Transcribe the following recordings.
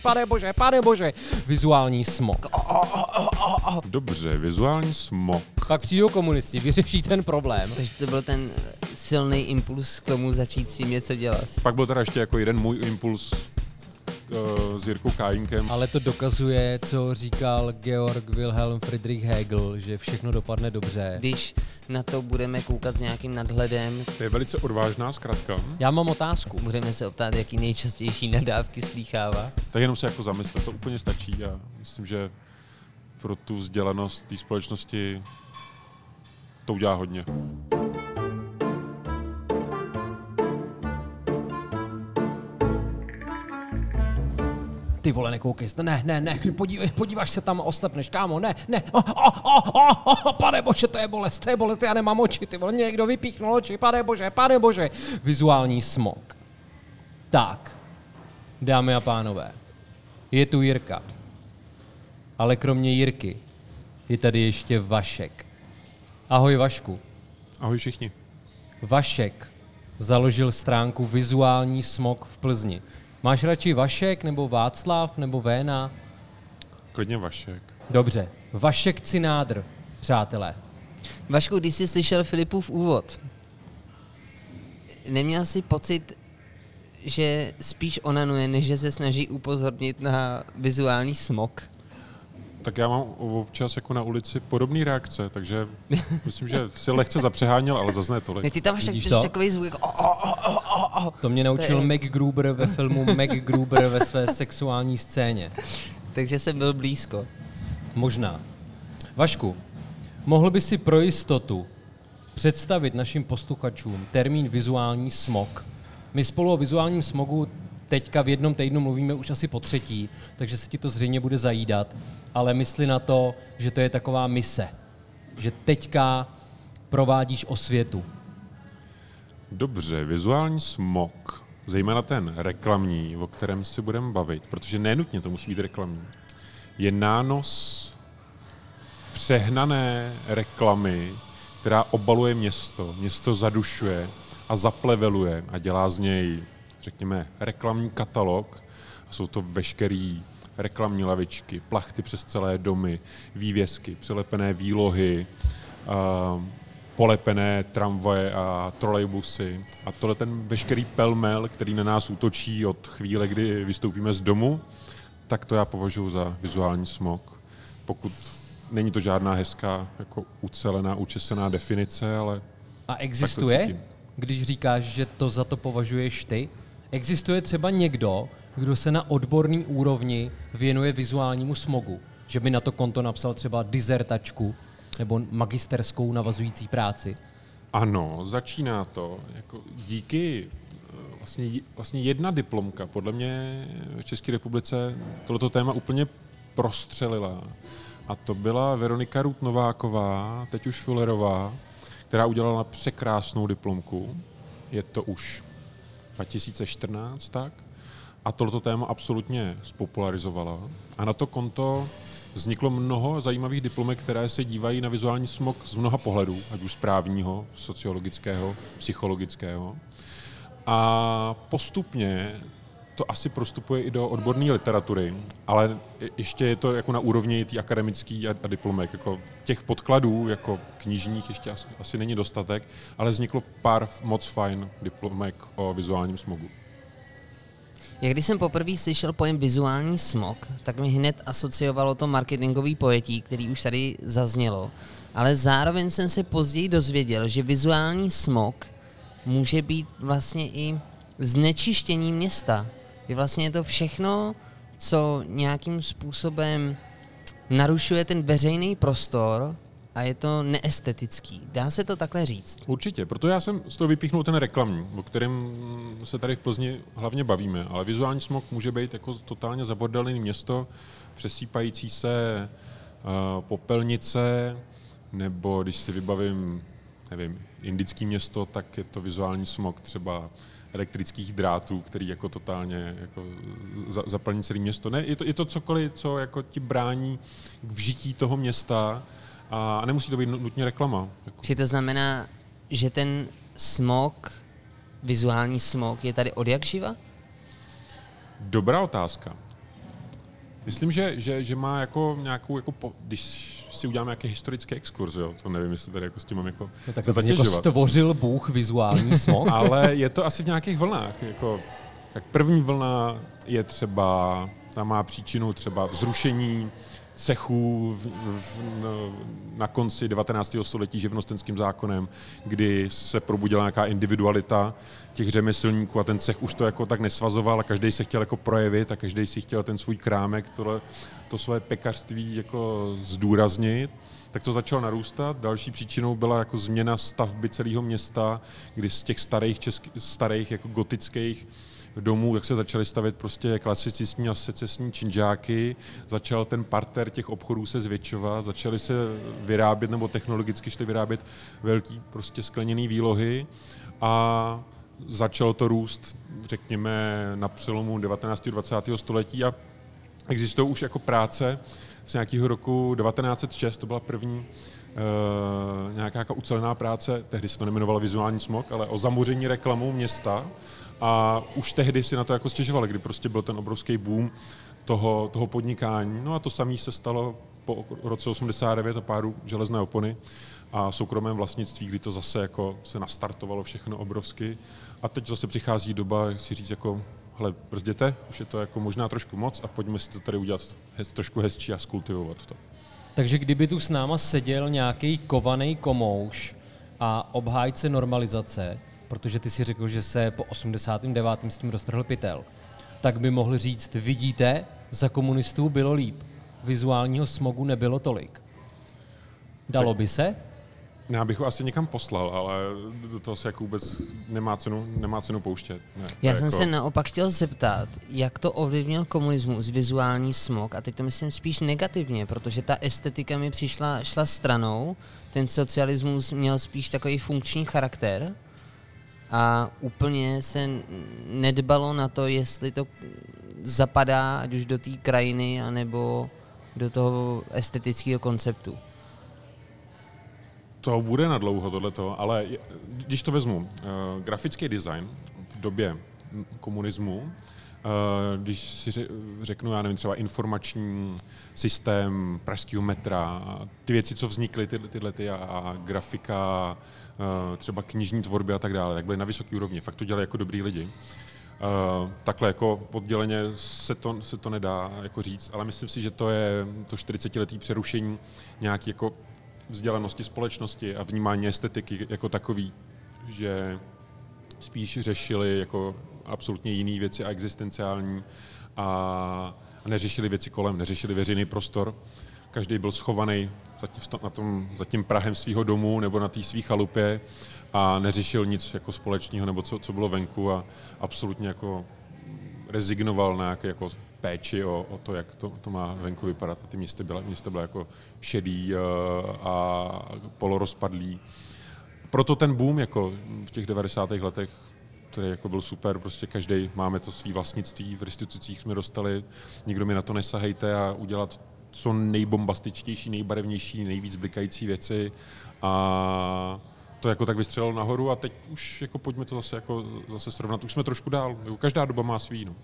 Pane bože, pane bože, vizuální smog. Dobře, vizuální smog. Pak přijdou komunisti, vyřeší ten problém. Takže to byl ten silný impuls k tomu začít s tím něco dělat. Pak byl teda ještě jako jeden můj impuls uh, s Jirkou Kájinkem. Ale to dokazuje, co říkal Georg Wilhelm Friedrich Hegel, že všechno dopadne dobře. Když na to budeme koukat s nějakým nadhledem, To je velice odvážná zkratka. Já mám otázku. budeme se optát, jaký nejčastější nadávky slýchává. Tak jenom se jako zamyslet, to úplně stačí a myslím, že pro tu vzdělanost té společnosti to udělá hodně. Ty vole, nekoukej, ne, ne, ne, podívej, podíváš se tam, ostepneš, kámo, ne, ne, oh, oh, oh, oh, pane bože, to je bolest, to je bolest, já nemám oči, ty vole, někdo vypíchnul oči, pane bože, pane bože, vizuální smog. Tak, dámy a pánové, je tu Jirka, ale kromě Jirky je tady ještě Vašek. Ahoj Vašku. Ahoj všichni. Vašek založil stránku Vizuální smog v Plzni. Máš radši Vašek nebo Václav nebo Véna? Klidně Vašek. Dobře, Vašek Cinádr, přátelé. Vašku, když jsi slyšel Filipův úvod, neměl jsi pocit, že spíš onanuje, než že se snaží upozornit na vizuální smog? Tak já mám občas jako na ulici podobné reakce, takže myslím, že si lehce zapřeháněl, ale zase ne Ne, tolik. ty tam máš tak, takový zvuk, jako o, o, o, o, o, o. To mě naučil To je- Mac Gruber ve filmu Mac Gruber ve své sexuální scéně. Takže jsem byl blízko. Možná. Vašku, mohl by si pro jistotu představit našim posluchačům termín vizuální smog. My spolu o vizuálním smogu teďka v jednom týdnu mluvíme už asi po třetí, takže se ti to zřejmě bude zajídat, ale mysli na to, že to je taková mise. Že teďka provádíš osvětu. Dobře, vizuální smog, zejména ten reklamní, o kterém si budeme bavit, protože nenutně to musí být reklamní, je nános přehnané reklamy, která obaluje město, město zadušuje a zapleveluje a dělá z něj, řekněme, reklamní katalog. A jsou to veškerý reklamní lavičky, plachty přes celé domy, vývězky, přelepené výlohy, uh, polepené tramvaje a trolejbusy. A tohle ten veškerý pelmel, který na nás útočí od chvíle, kdy vystoupíme z domu, tak to já považuji za vizuální smog. Pokud není to žádná hezká, jako ucelená, učesená definice, ale A existuje, když říkáš, že to za to považuješ ty, existuje třeba někdo, kdo se na odborný úrovni věnuje vizuálnímu smogu, že by na to konto napsal třeba dizertačku nebo magisterskou navazující práci. Ano, začíná to. Jako díky eh, vlastně, vlastně jedna diplomka podle mě v České republice tohoto téma úplně prostřelila. A to byla Veronika Rut Nováková, teď už Fullerová, která udělala překrásnou diplomku. Je to už 2014, tak? A tohleto téma absolutně spopularizovala. A na to konto vzniklo mnoho zajímavých diplomek, které se dívají na vizuální smog z mnoha pohledů, ať už z právního, sociologického, psychologického. A postupně to asi prostupuje i do odborné literatury, ale je- ještě je to jako na úrovni té akademický a, a diplomek. Jako těch podkladů, jako knižních, ještě asi, asi není dostatek, ale vzniklo pár moc fajn diplomek o vizuálním smogu. Jak když jsem poprvé slyšel pojem vizuální smog, tak mi hned asociovalo to marketingový pojetí, který už tady zaznělo. Ale zároveň jsem se později dozvěděl, že vizuální smog může být vlastně i znečištění města. Je vlastně to všechno, co nějakým způsobem narušuje ten veřejný prostor a je to neestetický. Dá se to takhle říct? Určitě, proto já jsem z toho vypíchnul ten reklamní, o kterém se tady v Plzni hlavně bavíme, ale vizuální smog může být jako totálně zabordelné město, přesýpající se uh, popelnice, nebo když si vybavím, nevím, indický město, tak je to vizuální smog třeba elektrických drátů, který jako totálně jako za, zaplní celé město. Ne, je to, je to cokoliv, co jako ti brání k vžití toho města a nemusí to být nutně reklama. Jako. Či to znamená, že ten smog, vizuální smog, je tady od jak živa? Dobrá otázka. Myslím, že, že, že má jako nějakou, jako po, když si uděláme nějaký historický exkurs, jo, to nevím, jestli tady jako s tím mám jako No, tak to jako stvořil Bůh vizuální smog. Ale je to asi v nějakých vlnách. Jako, tak první vlna je třeba, ta má příčinu třeba zrušení cechů v, v, no, na konci 19. století živnostenským zákonem, kdy se probudila nějaká individualita těch řemeslníků a ten cech už to jako tak nesvazoval a každý se chtěl jako projevit a každý si chtěl ten svůj krámek, tohle, to své pekařství jako zdůraznit tak to začalo narůstat. Další příčinou byla jako změna stavby celého města, kdy z těch starých, český, starých jako gotických domů, jak se začaly stavět prostě klasicistní a secesní činžáky, začal ten parter těch obchodů se zvětšovat, začaly se vyrábět, nebo technologicky šly vyrábět velký prostě skleněný výlohy a začalo to růst, řekněme, na přelomu 19. a 20. století a existují už jako práce z nějakého roku 1906, to byla první uh, nějaká jako ucelená práce, tehdy se to nemenovalo vizuální smog, ale o zamoření reklamou města a už tehdy si na to jako stěžovali, kdy prostě byl ten obrovský boom toho, toho podnikání. No a to samé se stalo po roce 89 a pádu železné opony a soukromém vlastnictví, kdy to zase jako se nastartovalo všechno obrovsky. A teď zase přichází doba, jak si říct, jako hele, brzděte, už je to jako možná trošku moc a pojďme si to tady udělat hez, trošku hezčí a skultivovat to. Takže kdyby tu s náma seděl nějaký kovaný komouš a obhájce normalizace, protože ty si řekl, že se po 89. s tím roztrhl pytel, tak by mohl říct, vidíte, za komunistů bylo líp. Vizuálního smogu nebylo tolik. Dalo by se? Já bych ho asi někam poslal, ale do toho se jako vůbec nemá cenu, nemá cenu pouštět. Ne, Já jsem jako... se naopak chtěl zeptat, jak to ovlivnil komunismus, vizuální smog, a teď to myslím spíš negativně, protože ta estetika mi přišla, šla stranou, ten socialismus měl spíš takový funkční charakter a úplně se nedbalo na to, jestli to zapadá ať už do té krajiny, anebo do toho estetického konceptu. To bude na dlouho tohleto, ale když to vezmu, uh, grafický design v době komunismu, uh, když si ře- řeknu, já nevím, třeba informační systém pražského metra, ty věci, co vznikly, ty, tyhle ty a, a grafika, třeba knižní tvorby a tak dále, tak byly na vysoké úrovni. Fakt to dělali jako dobrý lidi. Uh, takhle jako odděleně se to, se to nedá jako říct, ale myslím si, že to je to 40-letý přerušení nějaký jako vzdělanosti společnosti a vnímání estetiky jako takový, že spíš řešili jako absolutně jiné věci a existenciální a, neřešili věci kolem, neřešili veřejný prostor. Každý byl schovaný na tom, za tím prahem svého domu nebo na té své chalupě a neřešil nic jako společného nebo co, co bylo venku a absolutně jako rezignoval na nějaké jako péči o, o to, jak to, to má venku vypadat. A ty města byla, města byla jako šedý uh, a polorozpadlý. Proto ten boom jako v těch 90. letech, který jako byl super, prostě každý máme to svý vlastnictví, v restitucích jsme dostali, nikdo mi na to nesahejte a udělat co nejbombastičtější, nejbarevnější, nejvíc blikající věci a to jako tak vystřelilo nahoru a teď už jako pojďme to zase, jako, zase srovnat. Už jsme trošku dál. Jako každá doba má svý. No.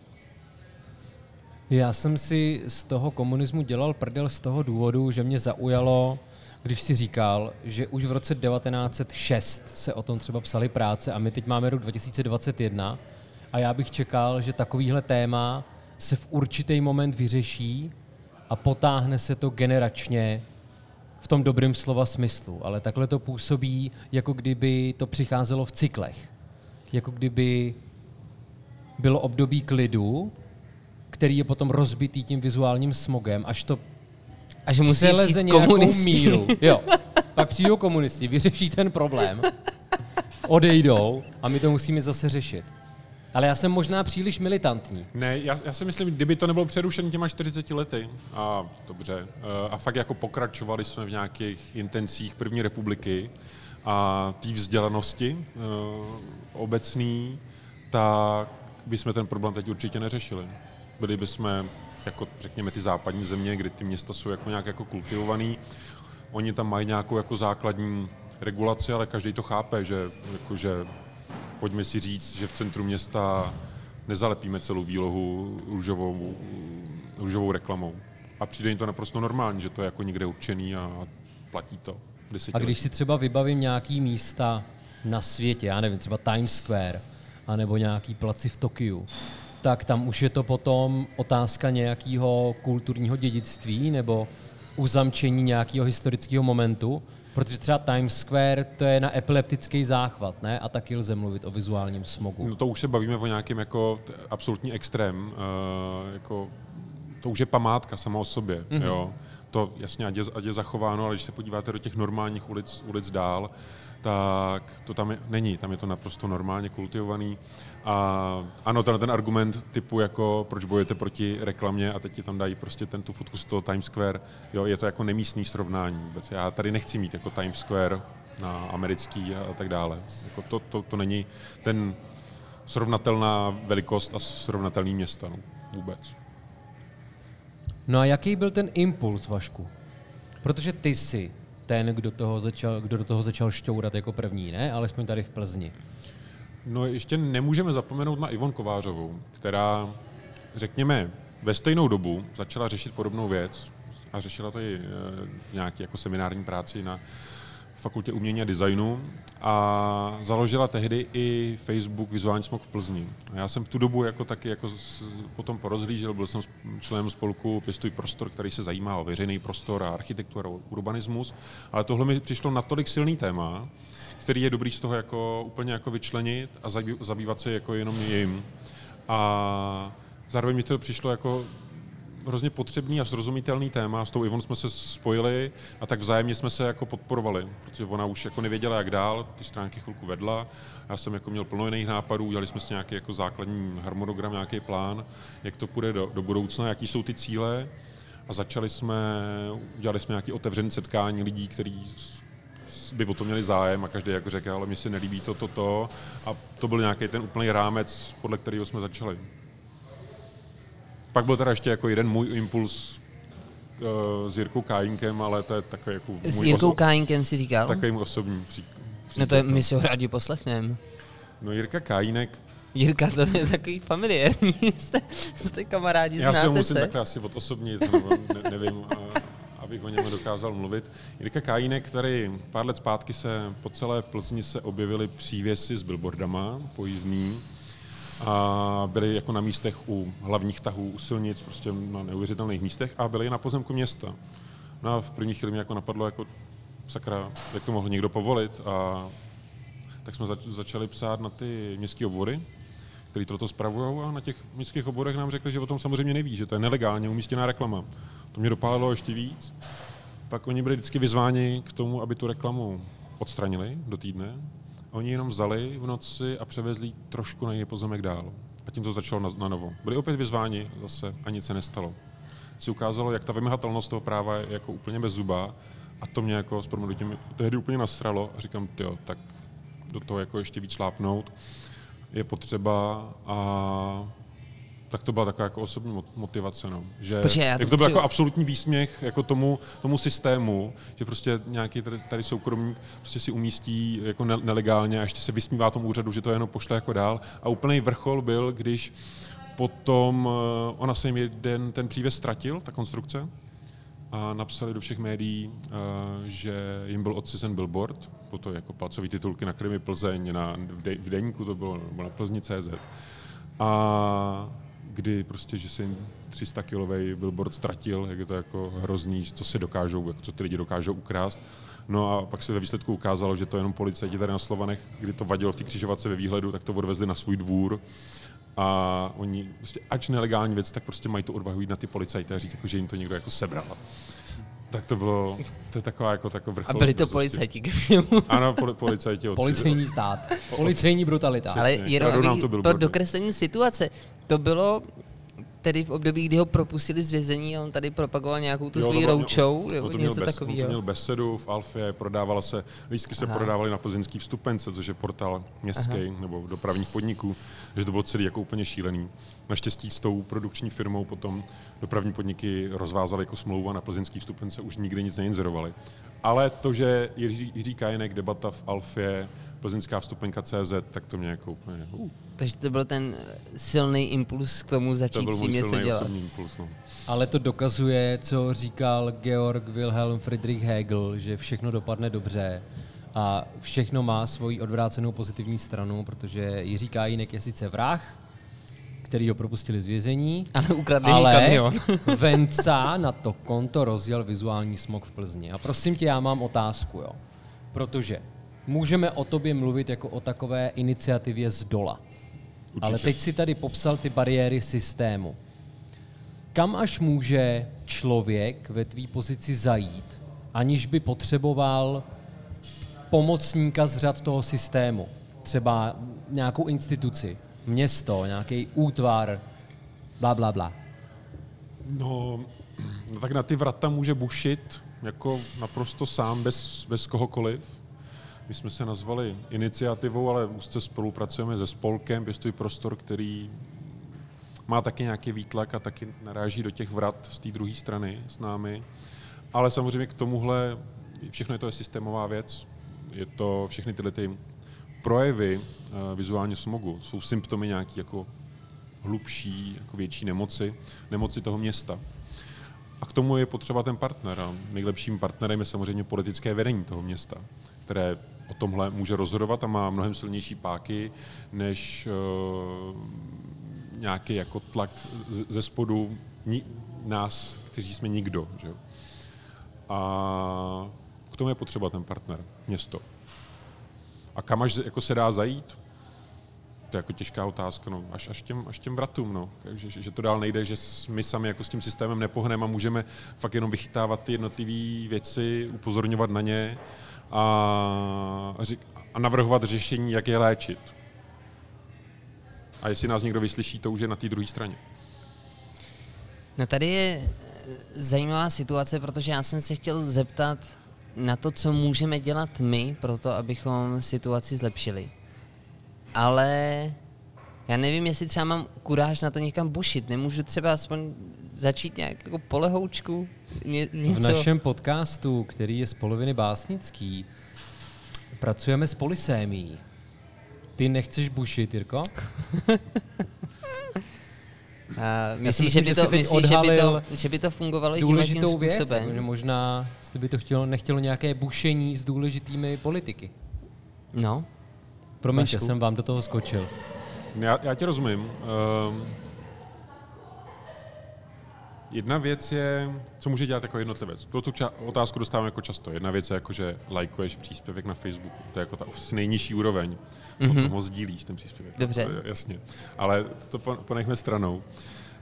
Já jsem si z toho komunismu dělal prdel z toho důvodu, že mě zaujalo, když si říkal, že už v roce 1906 se o tom třeba psali práce a my teď máme rok 2021 a já bych čekal, že takovýhle téma se v určitý moment vyřeší a potáhne se to generačně v tom dobrém slova smyslu, ale takhle to působí, jako kdyby to přicházelo v cyklech. Jako kdyby bylo období klidu, který je potom rozbitý tím vizuálním smogem, až to A že musí přijít nějakou komunisti. míru. Jo. Pak přijdou komunisti, vyřeší ten problém, odejdou a my to musíme zase řešit. Ale já jsem možná příliš militantní. Ne, já, já si myslím, kdyby to nebylo přerušené těma 40 lety, a dobře, eh, a fakt jako pokračovali jsme v nějakých intencích první republiky a té vzdělanosti uh, obecný, tak bychom ten problém teď určitě neřešili. Byli bychom jako řekněme ty západní země, kde ty města jsou jako nějak jako kultivovaný, oni tam mají nějakou jako základní regulaci, ale každý to chápe, že, jako, že pojďme si říct, že v centru města nezalepíme celou výlohu růžovou, růžovou reklamou. A přijde jim to naprosto normální, že to je jako někde určený a platí to. A když si třeba vybavím nějaký místa na světě, já nevím, třeba Times Square, anebo nějaký placi v Tokiu, tak tam už je to potom otázka nějakého kulturního dědictví nebo uzamčení nějakého historického momentu, protože třeba Times Square to je na epileptický záchvat, ne? A taky lze mluvit o vizuálním smogu. No to už se bavíme o nějakém jako absolutní extrém, uh, jako to už je památka sama o sobě, mm-hmm. jo. To jasně, ať je, ať je zachováno, ale když se podíváte do těch normálních ulic, ulic dál, tak to tam je, není, tam je to naprosto normálně kultivovaný. A ano, ten, ten argument typu jako proč bojujete proti reklamě a teď ti tam dají prostě ten tu fotku z toho Times Square, jo, je to jako nemístný srovnání vůbec. Já tady nechci mít jako Times Square na americký a, a tak dále. Jako to, to, to není ten srovnatelná velikost a srovnatelný města no, vůbec. No a jaký byl ten impuls, Vašku? Protože ty jsi ten, kdo, toho začal, kdo do toho začal šťourat jako první, ne? Alespoň tady v Plzni. No ještě nemůžeme zapomenout na Ivon Kovářovou, která, řekněme, ve stejnou dobu začala řešit podobnou věc a řešila to i e, nějaký jako seminární práci na fakultě umění a designu a založila tehdy i Facebook Vizuální smog v Plzni. A já jsem v tu dobu jako taky jako potom porozhlížel, byl jsem členem spolku Pěstuj prostor, který se zajímá o veřejný prostor a architekturu a urbanismus, ale tohle mi přišlo natolik silný téma, který je dobrý z toho jako úplně jako vyčlenit a zabývat se jako jenom jim. A zároveň mi to přišlo jako hrozně potřebný a srozumitelný téma. S tou Ivon jsme se spojili a tak vzájemně jsme se jako podporovali, protože ona už jako nevěděla, jak dál, ty stránky chvilku vedla. Já jsem jako měl plno jiných nápadů, udělali jsme si nějaký jako základní harmonogram, nějaký plán, jak to půjde do, do budoucna, jaký jsou ty cíle. A začali jsme, udělali jsme nějaké otevřené setkání lidí, kteří by o to měli zájem a každý jako řekl, ale mi se nelíbí to, to, to. A to byl nějaký ten úplný rámec, podle kterého jsme začali. Pak byl teda ještě jako jeden můj impuls uh, s Jirkou Kájinkem, ale to je takový jako... S Jirkou oso- Kájinkem si říkal? Takový osobní pří, No to je, my si ho rádi poslechneme. No Jirka Kájinek... Jirka, to je takový familiární, jste, jste kamarádi, Já se ho musím takhle asi odosobnit, nebo ne, nevím, a, abych o něm dokázal mluvit. Jirka Kájinek, který pár let zpátky se po celé Plzni se objevily přívěsy s billboardama pojízdný, a byli jako na místech u hlavních tahů, u silnic, prostě na neuvěřitelných místech a byli na pozemku města. No a v první chvíli mě jako napadlo, jako sakra, jak to mohl někdo povolit a tak jsme zač- začali psát na ty městské obvody, který toto spravují a na těch městských obvodech nám řekli, že o tom samozřejmě neví, že to je nelegálně umístěná reklama. To mě dopálilo ještě víc. Pak oni byli vždycky vyzváni k tomu, aby tu reklamu odstranili do týdne Oni jenom vzali v noci a převezli trošku na jiný pozemek dál. A tím to začalo na, na novo. Byli opět vyzváni zase a nic se nestalo. Si ukázalo, jak ta vymahatelnost toho práva je jako úplně bez zuba a to mě jako s proměnutím tehdy úplně nasralo a říkám, jo, tak do toho jako ještě víc šlápnout je potřeba a tak to byla taková jako osobní motivace, no. Že Počkej, jak to byl jako absolutní výsměch jako tomu, tomu systému, že prostě nějaký tady, tady soukromník prostě si umístí jako ne, nelegálně a ještě se vysmívá tomu úřadu, že to jenom pošle jako dál. A úplný vrchol byl, když potom eh, ona se jim jeden ten přívěs ztratil, ta konstrukce, a napsali do všech médií, eh, že jim byl odcizen billboard, to jako placový titulky na Krymy Plzeň, na, v, de, v deníku to bylo, nebo na Plzni CZ. A kdy prostě, že se jim 300 kilový billboard ztratil, jak je to jako hrozný, co si dokážou, co ty lidi dokážou ukrást. No a pak se ve výsledku ukázalo, že to jenom policajti tady na Slovanech, kdy to vadilo v té křižovatce ve výhledu, tak to odvezli na svůj dvůr. A oni, prostě, ač nelegální věc, tak prostě mají to odvahu jít na ty policajty a říct, jako, že jim to někdo jako sebral. Tak to bylo, to je taková jako takový vrchol. A byli to policajti k Ano, poli, policajti. Od Policejní stát. Policejní brutalita. Ale jenom pro dokreslení situace, to bylo tedy v období, kdy ho propustili z vězení a on tady propagoval nějakou tu svou roučou nebo to něco takového. On to měl besedu v Alfě, prodávala se, lístky se Aha. prodávaly na plzeňský vstupence, což je portál městský Aha. nebo dopravních podniků, že to bylo celý jako úplně šílený. Naštěstí s tou produkční firmou potom dopravní podniky rozvázaly jako smlouva a na plzeňský vstupence už nikdy nic neinzerovali. Ale to, že Jiří, Jiří Kajenek debata v Alfě plzeňská vstupenka CZ, tak to mě jako úplně... Uh, Takže to byl ten silný impuls k tomu to začít byl s tím něco silný dělat. impuls. No. Ale to dokazuje, co říkal Georg Wilhelm Friedrich Hegel, že všechno dopadne dobře a všechno má svoji odvrácenou pozitivní stranu, protože Jiří Kajínek je sice vrah, který ho propustili z vězení, Ale ale kamion. Venca na to konto rozjel vizuální smog v Plzni. A prosím tě, já mám otázku, jo. Protože můžeme o tobě mluvit jako o takové iniciativě z dola. Ale teď si tady popsal ty bariéry systému. Kam až může člověk ve tvý pozici zajít, aniž by potřeboval pomocníka z řad toho systému? Třeba nějakou instituci, město, nějaký útvar, bla, bla, bla. No, no, tak na ty vrata může bušit jako naprosto sám, bez, bez kohokoliv. My jsme se nazvali iniciativou, ale úzce spolupracujeme se spolkem Pěstuj prostor, který má taky nějaký výtlak a taky naráží do těch vrat z té druhé strany s námi. Ale samozřejmě k tomuhle, všechno je to je systémová věc. Je to všechny tyhle ty projevy uh, vizuálně smogu jsou symptomy nějaký jako hlubší, jako větší nemoci, nemoci toho města. A k tomu je potřeba ten partner. A nejlepším partnerem je samozřejmě politické vedení toho města, které o tomhle může rozhodovat a má mnohem silnější páky než uh, nějaký jako tlak ze spodu nás, kteří jsme nikdo. Že? A k tomu je potřeba ten partner, město. A kam až jako se dá zajít? To je jako těžká otázka, no. až, až, těm, až těm vratům, no. Takže, že, že to dál nejde, že my sami jako s tím systémem nepohneme a můžeme fakt jenom vychytávat ty jednotlivé věci, upozorňovat na ně a, a, navrhovat řešení, jak je léčit. A jestli nás někdo vyslyší, to už je na té druhé straně. No tady je eh, zajímavá situace, protože já jsem se chtěl zeptat na to, co můžeme dělat my pro to, abychom situaci zlepšili. Ale já nevím, jestli třeba mám kuráž na to někam bušit. Nemůžu třeba aspoň začít nějak jako polehoučku? Ně, něco? V našem podcastu, který je z poloviny básnický, pracujeme s polisémií. Ty nechceš bušit, Jirko? A myslíš, že by že to, myslíš, že by to, že by to fungovalo i tímhle tím Důležitou věc, způsobem? že možná jste by to chtělo, nechtělo nějaké bušení s důležitými politiky. No, Promiňte, Vašku. jsem vám do toho skočil. Já, já tě rozumím. Um, jedna věc je, co může dělat jako jednotlivec. Tuto ča- otázku dostávám jako často. Jedna věc je jako, že lajkuješ příspěvek na Facebooku. To je jako ta nejnižší úroveň. Mm-hmm. Potom ho sdílíš, ten příspěvek. Dobře. To jasně. Ale to po- ponechme stranou.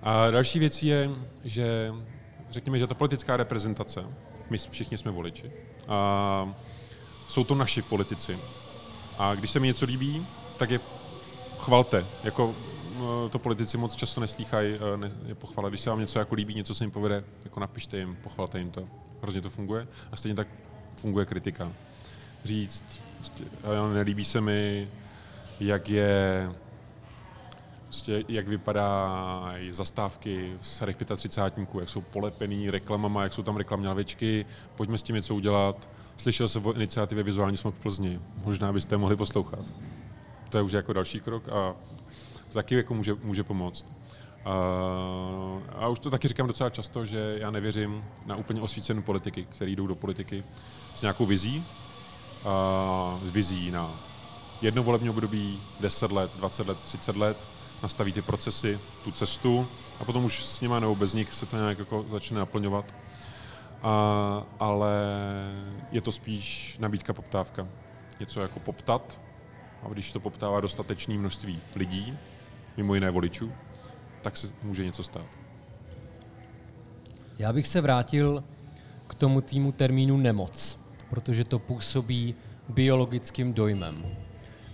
A další věc je, že řekněme, že ta politická reprezentace, my všichni jsme voliči, a jsou to naši politici. A když se mi něco líbí, tak je chvalte. Jako eh, to politici moc často neslýchají, eh, ne, je pochvala. Když se vám něco jako líbí, něco se jim povede, jako napište jim, pochvalte jim to. Hrozně to funguje. A stejně tak funguje kritika. Říct, prostě, "Ale nelíbí se mi, jak je prostě, jak vypadají zastávky v starých 35 jak jsou polepený reklamama, jak jsou tam reklamní lavičky, pojďme s tím něco udělat. Slyšel jsem o iniciativě Vizuální smog v Plzni, možná byste mohli poslouchat. To je už jako další krok a taky jako může, může pomoct. A, a už to taky říkám docela často, že já nevěřím na úplně osvícené politiky, které jdou do politiky s nějakou vizí, a, s vizí na jedno volební období, 10 let, 20 let, 30 let, nastaví ty procesy, tu cestu a potom už s nima nebo bez nich se to nějak jako začne naplňovat. A, ale je to spíš nabídka poptávka. Něco jako poptat a když to poptává dostatečné množství lidí, mimo jiné voličů, tak se může něco stát. Já bych se vrátil k tomu týmu termínu nemoc, protože to působí biologickým dojmem.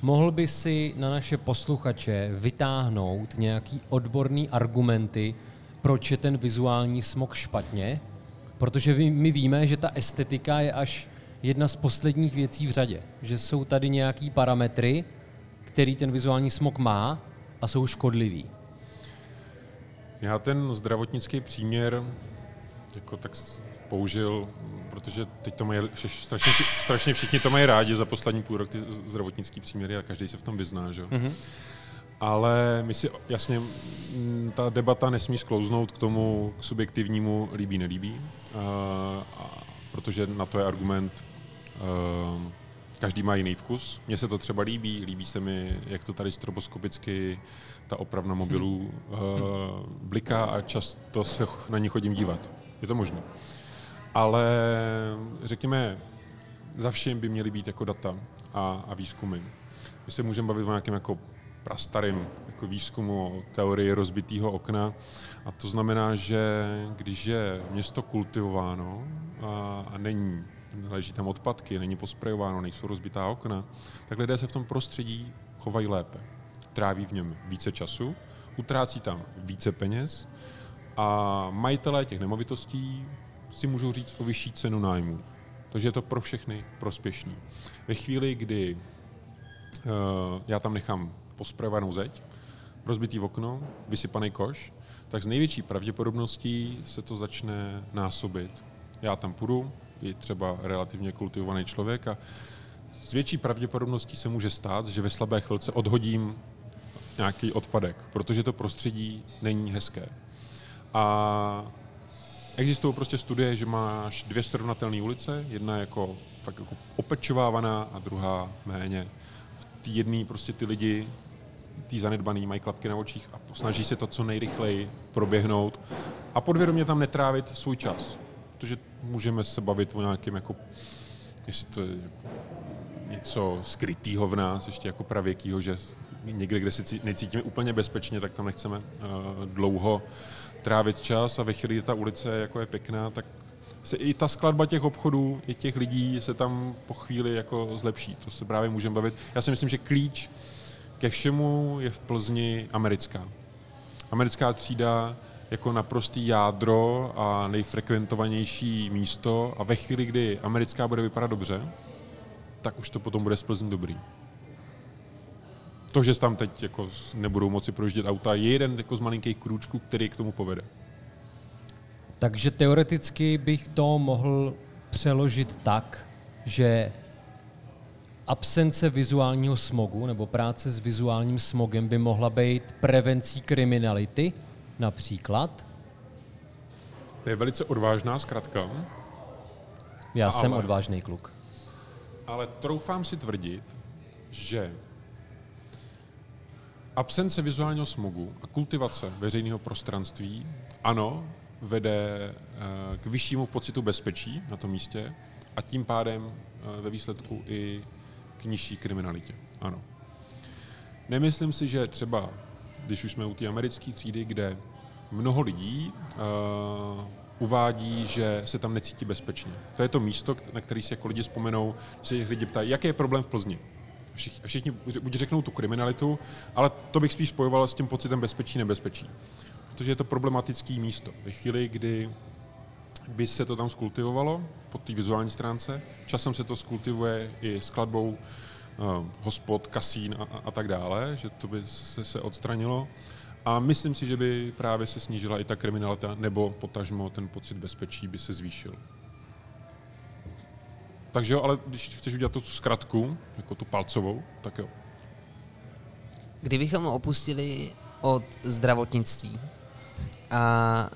Mohl by si na naše posluchače vytáhnout nějaký odborný argumenty, proč je ten vizuální smog špatně? Protože my víme, že ta estetika je až jedna z posledních věcí v řadě. Že jsou tady nějaký parametry, který ten vizuální smog má a jsou škodlivý. Já ten zdravotnický příměr jako tak použil, protože teď to mají strašně, strašně všichni to mají rádi za poslední půl rok ty zdravotnický příměry a každý se v tom vyzná, že? jo. Mhm. Ale my si jasně, mm, ta debata nesmí sklouznout k tomu k subjektivnímu líbí, nelíbí, a, a, protože na to je argument, každý má jiný vkus. Mně se to třeba líbí, líbí se mi, jak to tady stroboskopicky ta opravna mobilů a, bliká a často se na ní chodím dívat. Je to možné. Ale řekněme, za všem by měly být jako data a, a výzkumy. My se můžeme bavit o nějakém jako prastarým jako výzkumu o teorii rozbitého okna. A to znamená, že když je město kultivováno a, a není, leží tam odpadky, není posprejováno, nejsou rozbitá okna, tak lidé se v tom prostředí chovají lépe. Tráví v něm více času, utrácí tam více peněz a majitelé těch nemovitostí si můžou říct o vyšší cenu nájmu. Takže je to pro všechny prospěšný. Ve chvíli, kdy uh, já tam nechám posprejovanou zeď, rozbitý okno, vysypaný koš, tak s největší pravděpodobností se to začne násobit. Já tam půjdu, je třeba relativně kultivovaný člověk a s větší pravděpodobností se může stát, že ve slabé chvilce odhodím nějaký odpadek, protože to prostředí není hezké. A existují prostě studie, že máš dvě srovnatelné ulice, jedna je jako, fakt jako opečovávaná a druhá méně. V té jedné prostě ty lidi, ty zanedbaný, mají klapky na očích a snaží se to co nejrychleji proběhnout a podvědomě tam netrávit svůj čas. Protože můžeme se bavit o nějakém jako, jestli to je jako něco skrytého v nás, ještě jako pravěkýho, že někde, kde cí- necítíme úplně bezpečně, tak tam nechceme uh, dlouho trávit čas a ve chvíli, kdy ta ulice jako je pěkná, tak se i ta skladba těch obchodů, i těch lidí se tam po chvíli jako zlepší. To se právě můžeme bavit. Já si myslím, že klíč ke všemu je v Plzni americká. Americká třída jako naprostý jádro a nejfrekventovanější místo a ve chvíli, kdy americká bude vypadat dobře, tak už to potom bude z dobrý. To, že tam teď jako nebudou moci projíždět auta, je jeden jako z malinkých krůčků, který k tomu povede. Takže teoreticky bych to mohl přeložit tak, že absence vizuálního smogu nebo práce s vizuálním smogem by mohla být prevencí kriminality, například. To je velice odvážná zkratka, Já jsem Ale- odvážný kluk. ale troufám si tvrdit, že absence vizuálního smogu a kultivace veřejného prostranství, ano, vede eh, k vyššímu pocitu bezpečí na tom místě a tím pádem eh, ve výsledku i k nižší kriminalitě. Ano. Nemyslím si, že třeba, když už jsme u té americké třídy, kde mnoho lidí uh, uvádí, že se tam necítí bezpečně. To je to místo, na který si jako lidi vzpomenou, se jich lidi ptají, jaký je problém v Plzni. Všich- A všichni buď řeknou tu kriminalitu, ale to bych spíš spojoval s tím pocitem bezpečí, nebezpečí. Protože je to problematické místo. Ve chvíli, kdy by se to tam skultivovalo po té vizuální stránce. Časem se to skultivuje i skladbou hospod, kasín a, a, tak dále, že to by se, se odstranilo. A myslím si, že by právě se snížila i ta kriminalita, nebo potažmo ten pocit bezpečí by se zvýšil. Takže jo, ale když chceš udělat tu zkratku, jako tu palcovou, tak jo. Kdybychom opustili od zdravotnictví a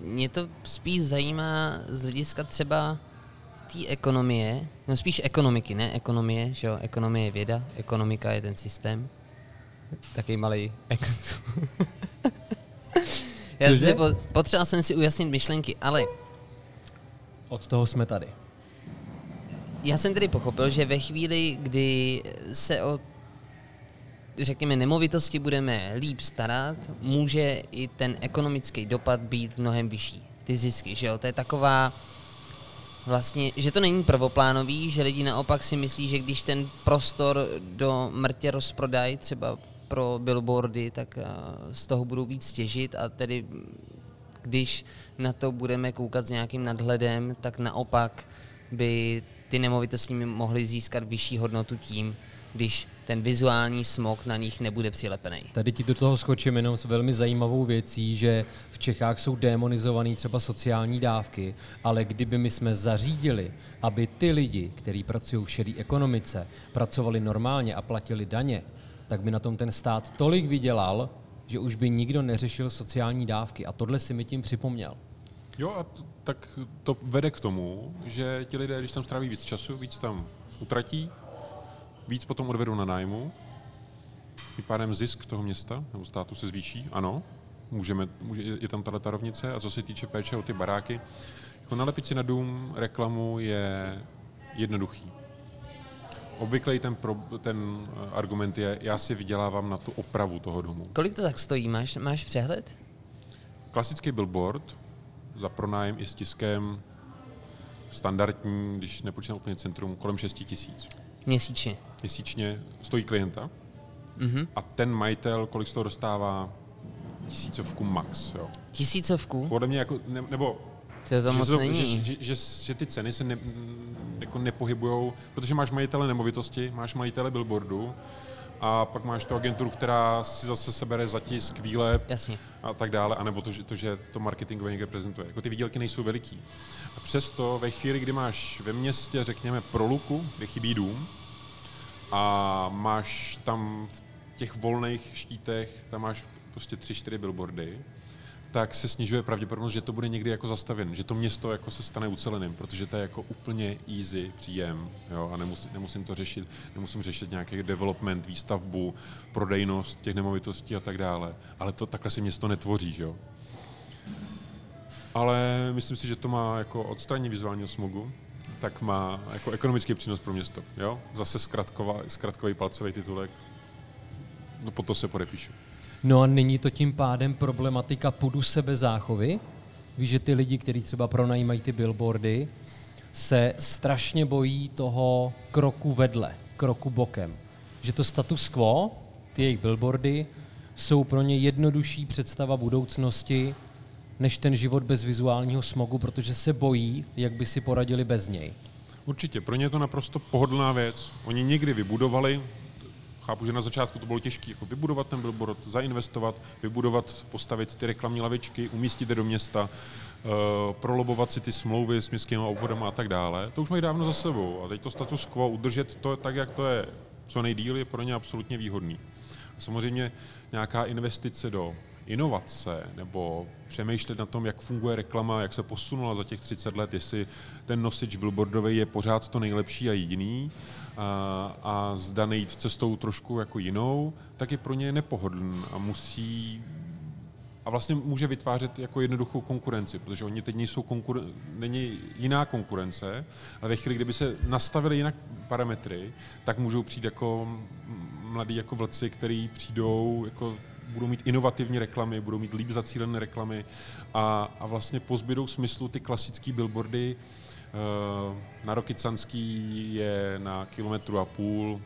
mě to spíš zajímá z hlediska třeba té ekonomie, no spíš ekonomiky, ne ekonomie, že jo, ekonomie je věda, ekonomika je ten systém. Takový malý ex. Já si po, potřeboval jsem si ujasnit myšlenky, ale Od toho jsme tady. Já jsem tedy pochopil, že ve chvíli, kdy se o řekněme, nemovitosti budeme líp starat, může i ten ekonomický dopad být mnohem vyšší. Ty zisky, že jo? To je taková vlastně, že to není prvoplánový, že lidi naopak si myslí, že když ten prostor do mrtě rozprodají třeba pro billboardy, tak a, z toho budou víc těžit a tedy když na to budeme koukat s nějakým nadhledem, tak naopak by ty nemovitosti mohly získat vyšší hodnotu tím, když ten vizuální smog na nich nebude přilepený. Tady ti do toho skočím jenom s velmi zajímavou věcí, že v Čechách jsou demonizované třeba sociální dávky, ale kdyby my jsme zařídili, aby ty lidi, kteří pracují v šedé ekonomice, pracovali normálně a platili daně, tak by na tom ten stát tolik vydělal, že už by nikdo neřešil sociální dávky. A tohle si mi tím připomněl. Jo, a t- tak to vede k tomu, že ti lidé, když tam stráví víc času, víc tam utratí, víc potom odvedou na nájmu, tím pádem zisk toho města nebo státu se zvýší, ano, můžeme, může, je tam tato rovnice a co se týče péče o ty baráky, jako nalepit si na dům reklamu je jednoduchý. Obvyklý ten, pro, ten eh, argument je, já si vydělávám na tu opravu toho domu. Kolik to tak stojí? Máš, máš přehled? Klasický billboard za pronájem i s tiskem standardní, když nepočítám úplně centrum, kolem 6 tisíc. Měsíčně. Měsíčně stojí klienta Mhm. a ten majitel, kolik z toho dostává, tisícovku max. Jo. Tisícovku? Podle mě jako, ne, nebo To je to že, moc to- není. že, že, že, že, ty ceny se ne, jako nepohybujou, protože máš majitele nemovitosti, máš majitele billboardu a pak máš tu agenturu, která si zase sebere zatisk, výlep Jasně. a tak dále, anebo to, že to, že to marketingově někde prezentuje. Jako ty výdělky nejsou veliký. A přesto ve chvíli, kdy máš ve městě, řekněme, proluku, kde chybí dům, a máš tam v těch volných štítech, tam máš prostě tři, čtyři billboardy, tak se snižuje pravděpodobnost, že to bude někdy jako zastaven, že to město jako se stane uceleným, protože to je jako úplně easy příjem jo, a nemusím, nemusím to řešit, nemusím řešit nějaký development, výstavbu, prodejnost těch nemovitostí a tak dále. Ale to takhle se město netvoří, že jo. Ale myslím si, že to má jako odstranění vizuálního smogu, tak má jako ekonomický přínos pro město. Jo? Zase zkratková, zkratkový palcový titulek. No, po to se podepíšu. No a není to tím pádem problematika půdu sebezáchovy? Víš, že ty lidi, kteří třeba pronajímají ty billboardy, se strašně bojí toho kroku vedle, kroku bokem. Že to status quo, ty jejich billboardy, jsou pro ně jednodušší představa budoucnosti, než ten život bez vizuálního smogu, protože se bojí, jak by si poradili bez něj. Určitě, pro ně je to naprosto pohodlná věc. Oni někdy vybudovali, chápu, že na začátku to bylo těžké, jako vybudovat ten billboard, zainvestovat, vybudovat, postavit ty reklamní lavičky, umístit je do města, uh, prolobovat si ty smlouvy s městskými obvodama a tak dále. To už mají dávno za sebou. A teď to status quo, udržet to tak, jak to je co nejdíl, je pro ně absolutně výhodný. Samozřejmě nějaká investice do inovace nebo přemýšlet na tom, jak funguje reklama, jak se posunula za těch 30 let, jestli ten nosič billboardový je pořád to nejlepší a jediný a, a zda nejít cestou trošku jako jinou, tak je pro ně nepohodlný a musí a vlastně může vytvářet jako jednoduchou konkurenci, protože oni teď nejsou konkuren- není jiná konkurence, ale ve chvíli, kdyby se nastavili jinak parametry, tak můžou přijít jako mladí jako vlci, který přijdou, jako budou mít inovativní reklamy, budou mít líp zacílené reklamy a, a vlastně pozbydou smyslu ty klasické billboardy. Eh, Na Rokycanský je na kilometru a půl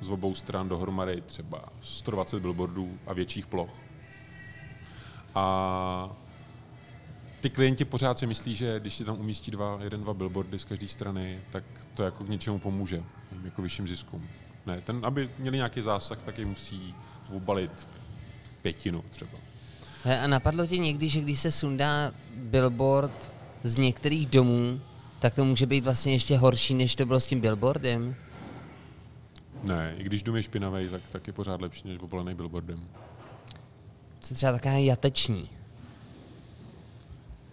z obou stran dohromady třeba 120 billboardů a větších ploch. A ty klienti pořád si myslí, že když si tam umístí dva, jeden, dva billboardy z každé strany, tak to jako k něčemu pomůže, jako vyšším ziskům. Ne, ten, aby měli nějaký zásah, tak je musí obalit pětinu třeba. A napadlo ti někdy, že když se sundá billboard z některých domů, tak to může být vlastně ještě horší, než to bylo s tím billboardem? Ne, i když dům je špinavý, tak, tak je pořád lepší, než obalený billboardem. Co třeba taková jateční.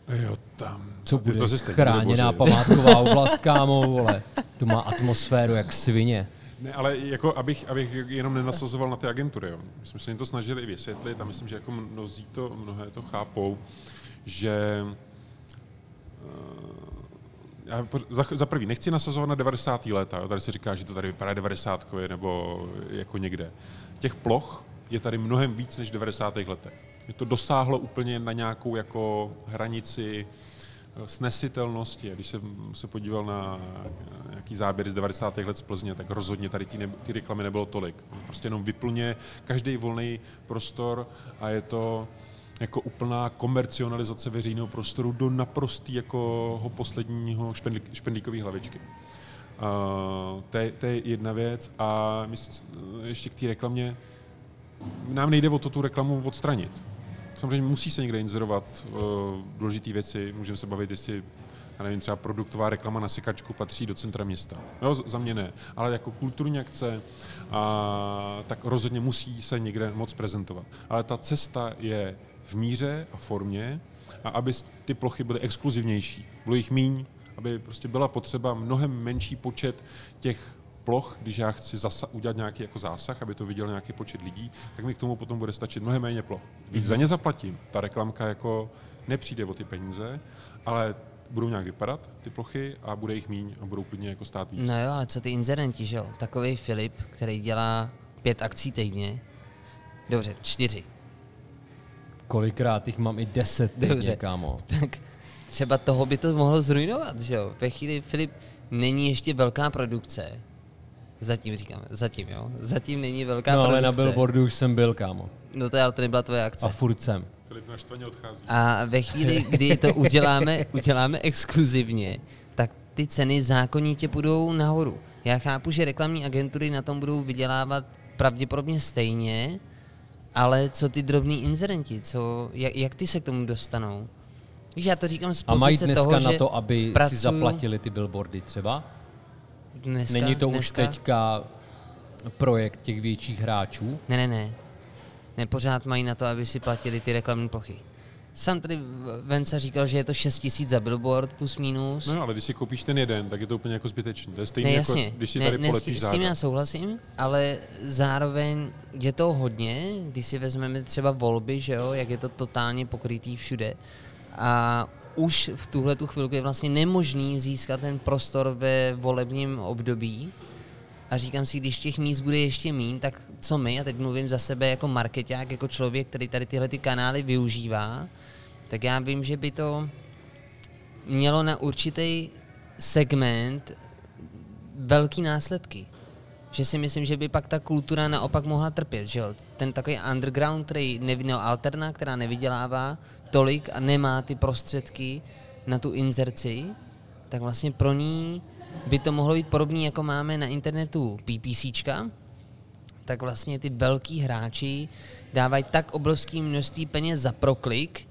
Jo, tam. Co bude to chráněná památková oblast, kámo, vole. Tu má atmosféru jak svině. Ne, ale jako abych, abych jenom nenasazoval na ty agentury. Jo. My jsme se jim to snažili i vysvětlit a myslím, že jako mnozí to, mnohé to chápou, že eh, já za, za prvý, nechci nasazovat na 90. léta, jo. tady se říká, že to tady vypadá 90. nebo jako někde. Těch ploch je tady mnohem víc než v 90. letech. Je to dosáhlo úplně na nějakou jako hranici snesitelnosti. Když jsem se podíval na nějaký záběr z 90. let z Plzně, tak rozhodně tady ty, ne, ty reklamy nebylo tolik. Prostě jenom vyplně každý volný prostor a je to jako úplná komercionalizace veřejného prostoru do naprostý jako posledního špendlík, špendlíkové hlavičky. Uh, to, je, to je jedna věc a mysl, ještě k té reklamě, nám nejde o to tu reklamu odstranit. Samozřejmě musí se někde inzerovat uh, důležité věci, můžeme se bavit, jestli já nevím, třeba produktová reklama na sekačku patří do centra města. Jo, za mě ne. Ale jako kulturní akce, a, tak rozhodně musí se někde moc prezentovat. Ale ta cesta je v míře a formě, a aby ty plochy byly exkluzivnější. Bylo jich míň, aby prostě byla potřeba mnohem menší počet těch ploch, když já chci zasa- udělat nějaký jako zásah, aby to viděl nějaký počet lidí, tak mi k tomu potom bude stačit mnohem méně ploch. Víc za ně zaplatím. Ta reklamka jako nepřijde o ty peníze, ale budou nějak vypadat ty plochy a bude jich míň a budou klidně jako stát víc. No jo, ale co ty inzerenti, že jo? Takový Filip, který dělá pět akcí týdně, dobře, čtyři, Kolikrát jich mám i deset týdně, Dobře. kámo. tak třeba toho by to mohlo zrujnovat, že jo? Ve chvíli Filip není ještě velká produkce. Zatím říkám, zatím jo. Zatím není velká No ale produkce. na billboardu už jsem byl, kámo. No to, je- ale to nebyla tvoje akce. A furt jsem. Filip naštvaně odchází. A ve chvíli, kdy to uděláme, uděláme exkluzivně, tak ty ceny zákonitě půjdou nahoru. Já chápu, že reklamní agentury na tom budou vydělávat pravděpodobně stejně, ale co ty drobní inzerenti, co, jak, jak ty se k tomu dostanou? Víš, já to říkám z A mají pozice dneska toho, na to, aby si pracuju- zaplatili ty billboardy třeba? Dneska, Není to už dneska, teďka projekt těch větších hráčů? Ne, ne, ne. Ne, pořád mají na to, aby si platili ty reklamní plochy. Sam tady Venca říkal, že je to 6 tisíc za billboard plus minus. No ale když si koupíš ten jeden, tak je to úplně jako zbytečný. To je stejné Ne, jako, jasně. když si ne, tady ne, s s tím já souhlasím, ale zároveň je to hodně, když si vezmeme třeba volby, že jo, jak je to totálně pokrytý všude. A už v tuhle tu chvilku je vlastně nemožný získat ten prostor ve volebním období. A říkám si, když těch míst bude ještě mín, tak co my, a teď mluvím za sebe jako marketák, jako člověk, který tady tyhle ty kanály využívá, tak já vím, že by to mělo na určitý segment velký následky. Že si myslím, že by pak ta kultura naopak mohla trpět, že jo? Ten takový underground, který neví, no, alterna, která nevydělává tolik a nemá ty prostředky na tu inzerci, tak vlastně pro ní by to mohlo být podobné, jako máme na internetu PPCčka, tak vlastně ty velký hráči dávají tak obrovské množství peněz za proklik,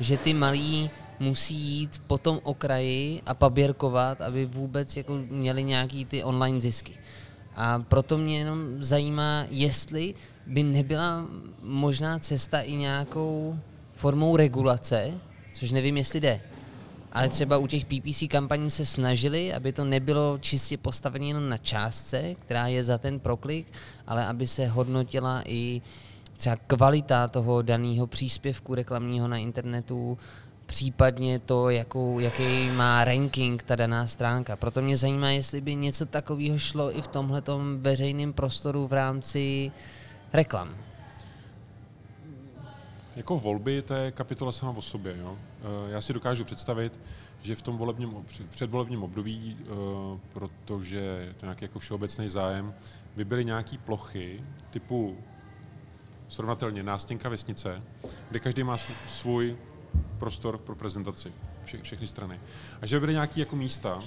že ty malí musí jít po tom okraji a paběrkovat, aby vůbec jako měli nějaký ty online zisky. A proto mě jenom zajímá, jestli by nebyla možná cesta i nějakou formou regulace, což nevím, jestli jde. Ale třeba u těch PPC kampaní se snažili, aby to nebylo čistě postavené jenom na částce, která je za ten proklik, ale aby se hodnotila i třeba kvalita toho daného příspěvku reklamního na internetu, případně to, jakou, jaký má ranking ta daná stránka. Proto mě zajímá, jestli by něco takového šlo i v tomhletom veřejném prostoru v rámci reklam. Jako volby, to je kapitola sama o sobě. Jo? Eh, Já si dokážu představit, že v tom volebním, před- předvolebním období, eh, protože je to nějaký jako všeobecný zájem, by byly nějaké plochy typu srovnatelně nástěnka vesnice, kde každý má sv- svůj prostor pro prezentaci, vše, všechny strany. A že by byly nějaké jako místa,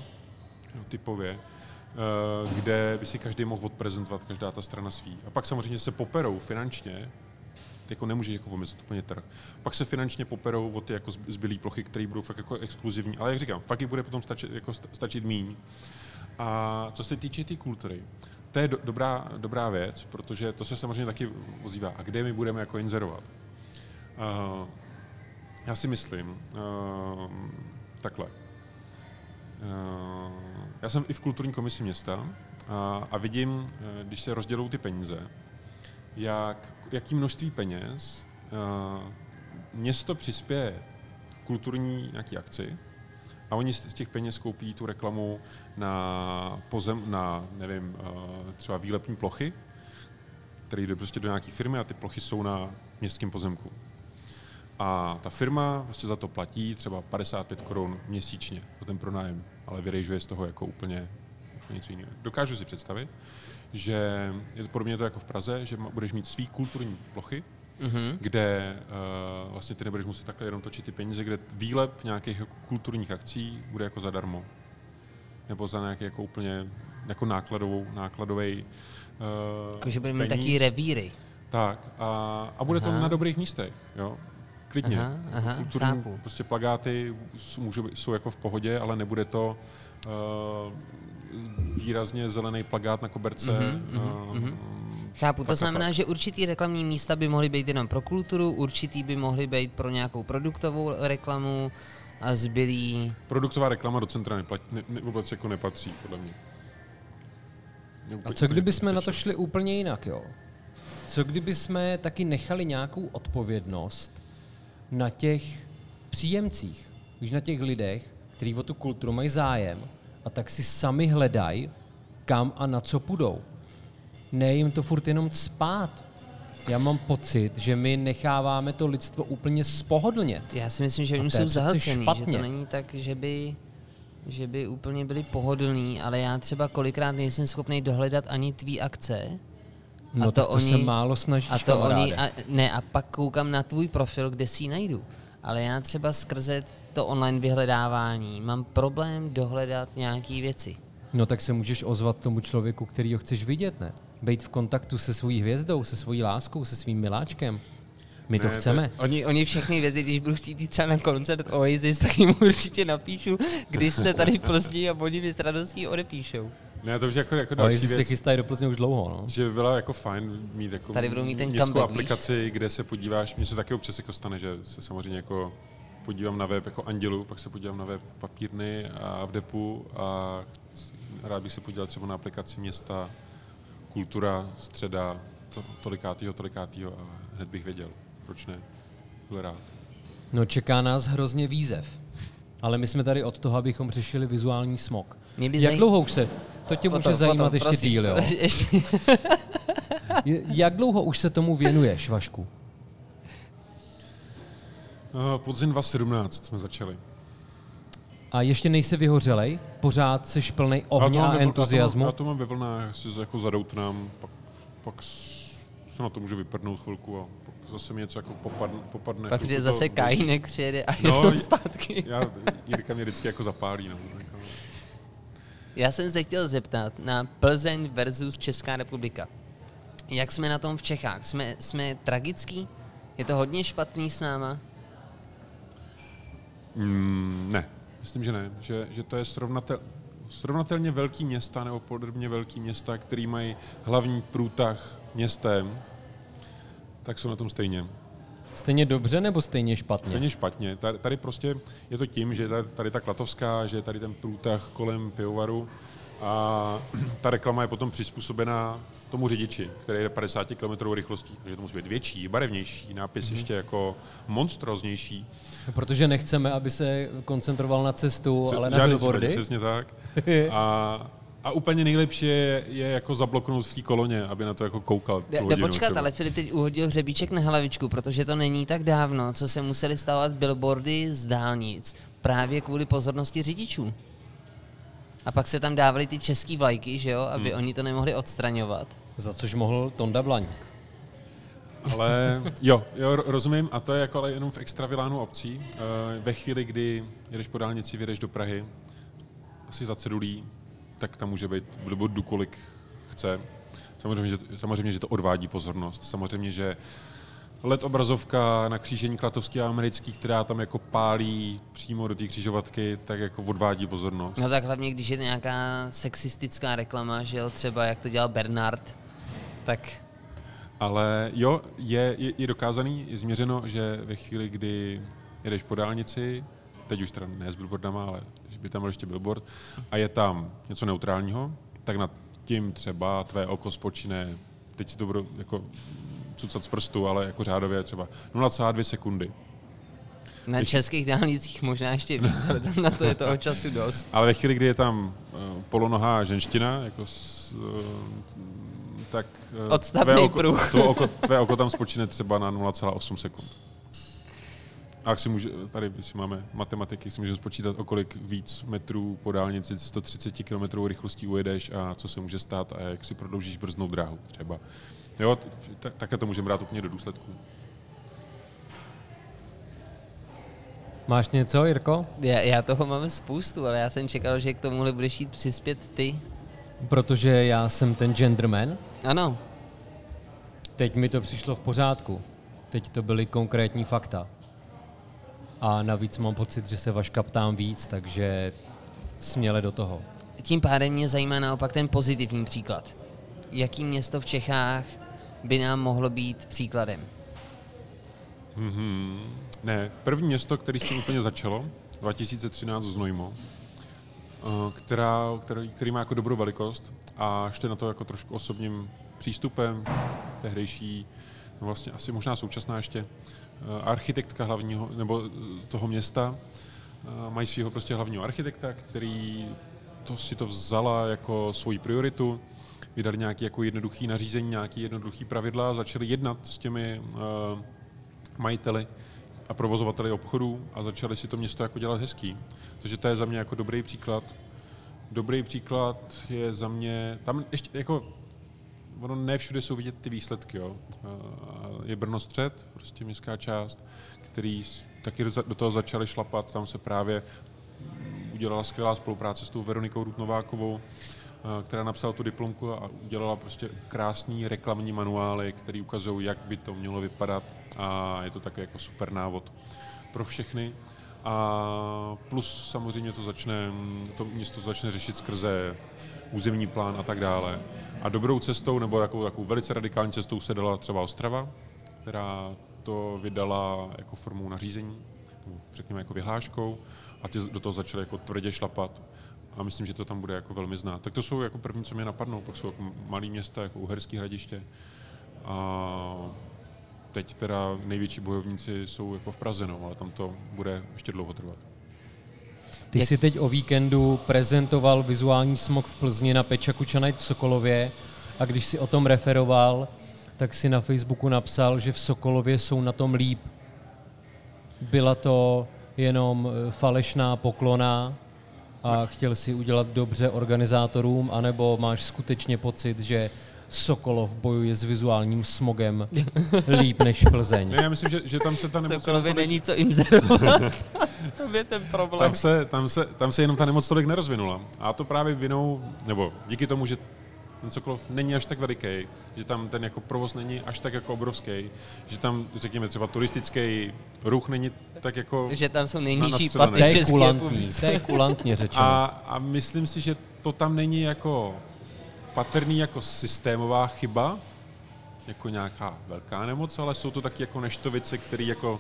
jo, typově, eh, kde by si každý mohl odprezentovat, každá ta strana svý. A pak samozřejmě se poperou finančně, jako nemůžeš jako omezit úplně trh. Pak se finančně poperou o ty jako zb- zbylý plochy, které budou fakt jako exkluzivní. Ale jak říkám, fakt bude potom stačit, jako sta- stačit míň. A co se týče té tý kultury, to je do, dobrá, dobrá věc, protože to se samozřejmě taky ozývá. A kde my budeme jako inzerovat? Uh, já si myslím, uh, takhle. Uh, já jsem i v kulturní komisi města a, a vidím, když se rozdělou ty peníze, jak, jaký množství peněz uh, město přispěje kulturní nějaký akci a oni z těch peněz koupí tu reklamu na pozem, na, nevím, uh, třeba výlepní plochy, které jde prostě do nějaké firmy a ty plochy jsou na městském pozemku. A ta firma vlastně za to platí třeba 55 korun měsíčně za ten pronájem, ale vyrejžuje z toho jako úplně, úplně něco jiného. Dokážu si představit, že je to podobně to jako v Praze, že budeš mít svý kulturní plochy, Mhm. kde uh, vlastně ty nebudeš muset takhle jenom točit ty peníze, kde výlep nějakých jako kulturních akcí bude jako zadarmo. Nebo za nějaký jako úplně jako nákladovou, nákladový uh, Jakože budeme mít taky revíry. Tak a, a bude Aha. to na dobrých místech, jo. Klidně. Aha, aha, Kulturní chápu. prostě plagáty jsou, jsou jako v pohodě, ale nebude to uh, výrazně zelený plagát na koberce. Mhm, uh, Chápu, to Tak znamená, tak. že určitý reklamní místa by mohly být jenom pro kulturu, určitý by mohly být pro nějakou produktovou reklamu a zbylý... Produktová reklama do centra neplatí, ne, ne, vůbec jako nepatří, podle mě. A co kdyby jsme na to šli úplně jinak, jo? Co kdyby jsme taky nechali nějakou odpovědnost na těch příjemcích, už na těch lidech, kteří o tu kulturu mají zájem a tak si sami hledají, kam a na co půjdou. Ne jim to furt jenom spát. Já mám pocit, že my necháváme to lidstvo úplně spohodlnět. Já si myslím, že A oni to jsou zahlcený, že to není tak, že by, že by úplně byli pohodlní, ale já třeba kolikrát nejsem schopný dohledat ani tvý akce. No to tak to se oni- málo snažíš, A to oni, a, ne, a pak koukám na tvůj profil, kde si ji najdu. Ale já třeba skrze to online vyhledávání mám problém dohledat nějaký věci. No tak se můžeš ozvat tomu člověku, který ho chceš vidět, ne? Být v kontaktu se svojí hvězdou, se svojí láskou, se svým miláčkem. My to Ne, to- chceme. Oni, oni všechny věci, když budu chtít jít třeba na koncert Oasis, tak jim určitě napíšu, když jste tady v Plzni a oni mi s radostí odepíšou. Ne, to už jako, jako Ale další se věc. chystají do Plzně už dlouho, no. Že by byla jako fajn mít jako Tady budou mít ten městskou comeback, víš? aplikaci, kde se podíváš, mně se taky občas jako stane, že se samozřejmě jako podívám na web jako Andělu, pak se podívám na web papírny a v depu a rád bych se podíval třeba na aplikaci města, kultura, středa, to, tolikátýho, tolikátýho a hned bych věděl, proč ne, byl rád. No čeká nás hrozně výzev. Ale my jsme tady od toho, abychom řešili vizuální smog. Mě by Jak zaj- dlouho už se, to tě může zajímat ještě prosím, díl, jo? Ještě, Je- Jak dlouho už se tomu věnuješ, Vašku? Uh, podzim 2017 jsme začali. A ještě nejsi vyhořelej? Pořád jsi plný ohně a entuziasmu? Já to, mám, to ve vlnách, si jako zadoutnám, pak, pak se na to můžu vyprdnout chvilku a pak zase mi něco jako popadne. popadne pak chvilku přijde to zase běží. Kajínek přijede a No, je to zpátky. Já, Jirka mě vždycky jako zapálí. No, jako, Já jsem se chtěl zeptat na Plzeň versus Česká republika. Jak jsme na tom v Čechách? Jsme, jsme tragický? Je to hodně špatný s náma? Mm, ne, myslím, že ne. Že, že to je srovnatel, srovnatelně velký města nebo podobně velký města, který mají hlavní průtah městem, tak jsou na tom stejně. Stejně dobře nebo stejně špatně? Stejně špatně. Tady, tady prostě je to tím, že tady, tady ta Klatovská, že je tady ten průtah kolem pivovaru a ta reklama je potom přizpůsobená tomu řidiči, který jede 50 km rychlostí. Takže to musí být větší, barevnější, nápis mm-hmm. ještě jako monstroznější. Protože nechceme, aby se koncentroval na cestu, ale na billboardy. Přesně tak. A, a úplně nejlepší je, je jako zabloknout v té koloně, aby na to jako koukal. hodinu počkat, třeba. ale Filip teď uhodil hřebíček na hlavičku, protože to není tak dávno, co se museli stávat billboardy z dálnic právě kvůli pozornosti řidičů. A pak se tam dávaly ty český vlajky, že jo, aby hmm. oni to nemohli odstraňovat. Za což mohl Tonda Blaník. Ale jo, jo, ro- rozumím, a to je jako ale jenom v extravilánu obcí. Eh, Ve chvíli, kdy jedeš po dálnici, vyjedeš do Prahy, asi za cedulí, tak tam může být billboardu kolik chce. Samozřejmě že, samozřejmě, že to odvádí pozornost. Samozřejmě, že LED obrazovka na křížení Klatovský a Americký, která tam jako pálí přímo do té křižovatky, tak jako odvádí pozornost. No tak hlavně, když je nějaká sexistická reklama, že jo, třeba jak to dělal Bernard, tak Ale jo, je, je, je dokázaný, je změřeno, že ve chvíli, kdy jedeš po dálnici, teď už teda ne s billboardama, ale že by tam byl ještě billboard, a je tam něco neutrálního, tak nad tím třeba tvé oko spočine, teď si to budu jako cucat z prstu, ale jako řádově třeba 0,2 sekundy. na Když- českých dálnicích možná ještě víc, ale tam na to je toho času dost. Ale ve chvíli, kdy je tam uh, polonohá ženština, jako s, uh, tak uh, Odstavný tvé oko, pruh. to oko, tvé oko tam spočine třeba na 0,8 sekund. A jak si může, tady si máme matematiky, si můžeme spočítat, o kolik víc metrů po dálnici 130 km rychlostí ujedeš a co se může stát a jak si prodloužíš brznou dráhu třeba. Jo, tak, takhle to můžeme brát úplně do důsledků. Máš něco, Jirko? Já, já toho mám spoustu, ale já jsem čekal, že k tomuhle budeš jít přispět ty. Protože já jsem ten gentleman, Ano, teď mi to přišlo v pořádku. Teď to byly konkrétní fakta. A navíc mám pocit, že se Vaška ptám víc, takže směle do toho. tím pádem mě zajímá naopak ten pozitivní příklad. Jaký město v Čechách by nám mohlo být příkladem? Mm-hmm. Ne, první město, který s tím úplně začalo, 2013 Znojmo, eh, která, který, který má jako dobrou velikost a ještě na to jako trošku osobním přístupem, tehdejší, no vlastně asi možná současná ještě, eh, architektka hlavního, nebo eh, toho města, mají svého prostě hlavního architekta, který to si to vzala jako svoji prioritu, vydali nějaký jako jednoduchý nařízení, nějaký jednoduchý pravidla a začali jednat s těmi uh, majiteli a provozovateli obchodů a začali si to město jako dělat hezký. Takže to je za mě jako dobrý příklad. Dobrý příklad je za mě, tam ještě jako, ono ne všude jsou vidět ty výsledky, jo. Eh, Je Brno střed, prostě městská část, který taky do toho začali šlapat, tam se právě udělala skvělá spolupráce s tou Veronikou Rutnovákovou, eh, která napsala tu diplomku a udělala prostě krásný reklamní manuály, které ukazují, jak by to mělo vypadat a je to takový jako super návod pro všechny. A plus samozřejmě to začne, to město začne řešit skrze územní plán a tak dále. A dobrou cestou, nebo takovou, takovou velice radikální cestou se dala třeba Ostrava, která to vydala jako formou nařízení, řekněme jako vyhláškou, a ty do toho začaly jako tvrdě šlapat. A myslím, že to tam bude jako velmi znát. Tak to jsou jako první, co mě napadnou, pak jsou jako malé města, jako Uherský hradiště. A teď teda největší bojovníci jsou jako v Praze, no, ale tam to bude ještě dlouho trvat. Ty Jak- jsi teď o víkendu prezentoval vizuální smog v Plzni na Pečaku Čanajt v Sokolově a když si o tom referoval, tak si na Facebooku napsal, že v Sokolově jsou na tom líp. Byla to jenom eh, falešná poklona a chtěl si udělat dobře organizátorům, anebo máš skutečně pocit, že Sokolov bojuje s vizuálním smogem líp než Plzeň? Ne, já myslím, že, že tam se ta nemoc... Sokolově tolik- není co inzerovat. to je ten problém. tam se, tam, se, tam se jenom ta nemoc tolik nerozvinula. A to právě vinou, nebo díky tomu, že ten Sokolov není až tak veliký, že tam ten jako provoz není až tak jako obrovský, že tam, řekněme, třeba turistický ruch není tak jako... Že tam jsou nejnižší platy To v je České kulantní, republice. to je kulantně řečeno. A, a myslím si, že to tam není jako patrný jako systémová chyba, jako nějaká velká nemoc, ale jsou to taky jako neštovice, který jako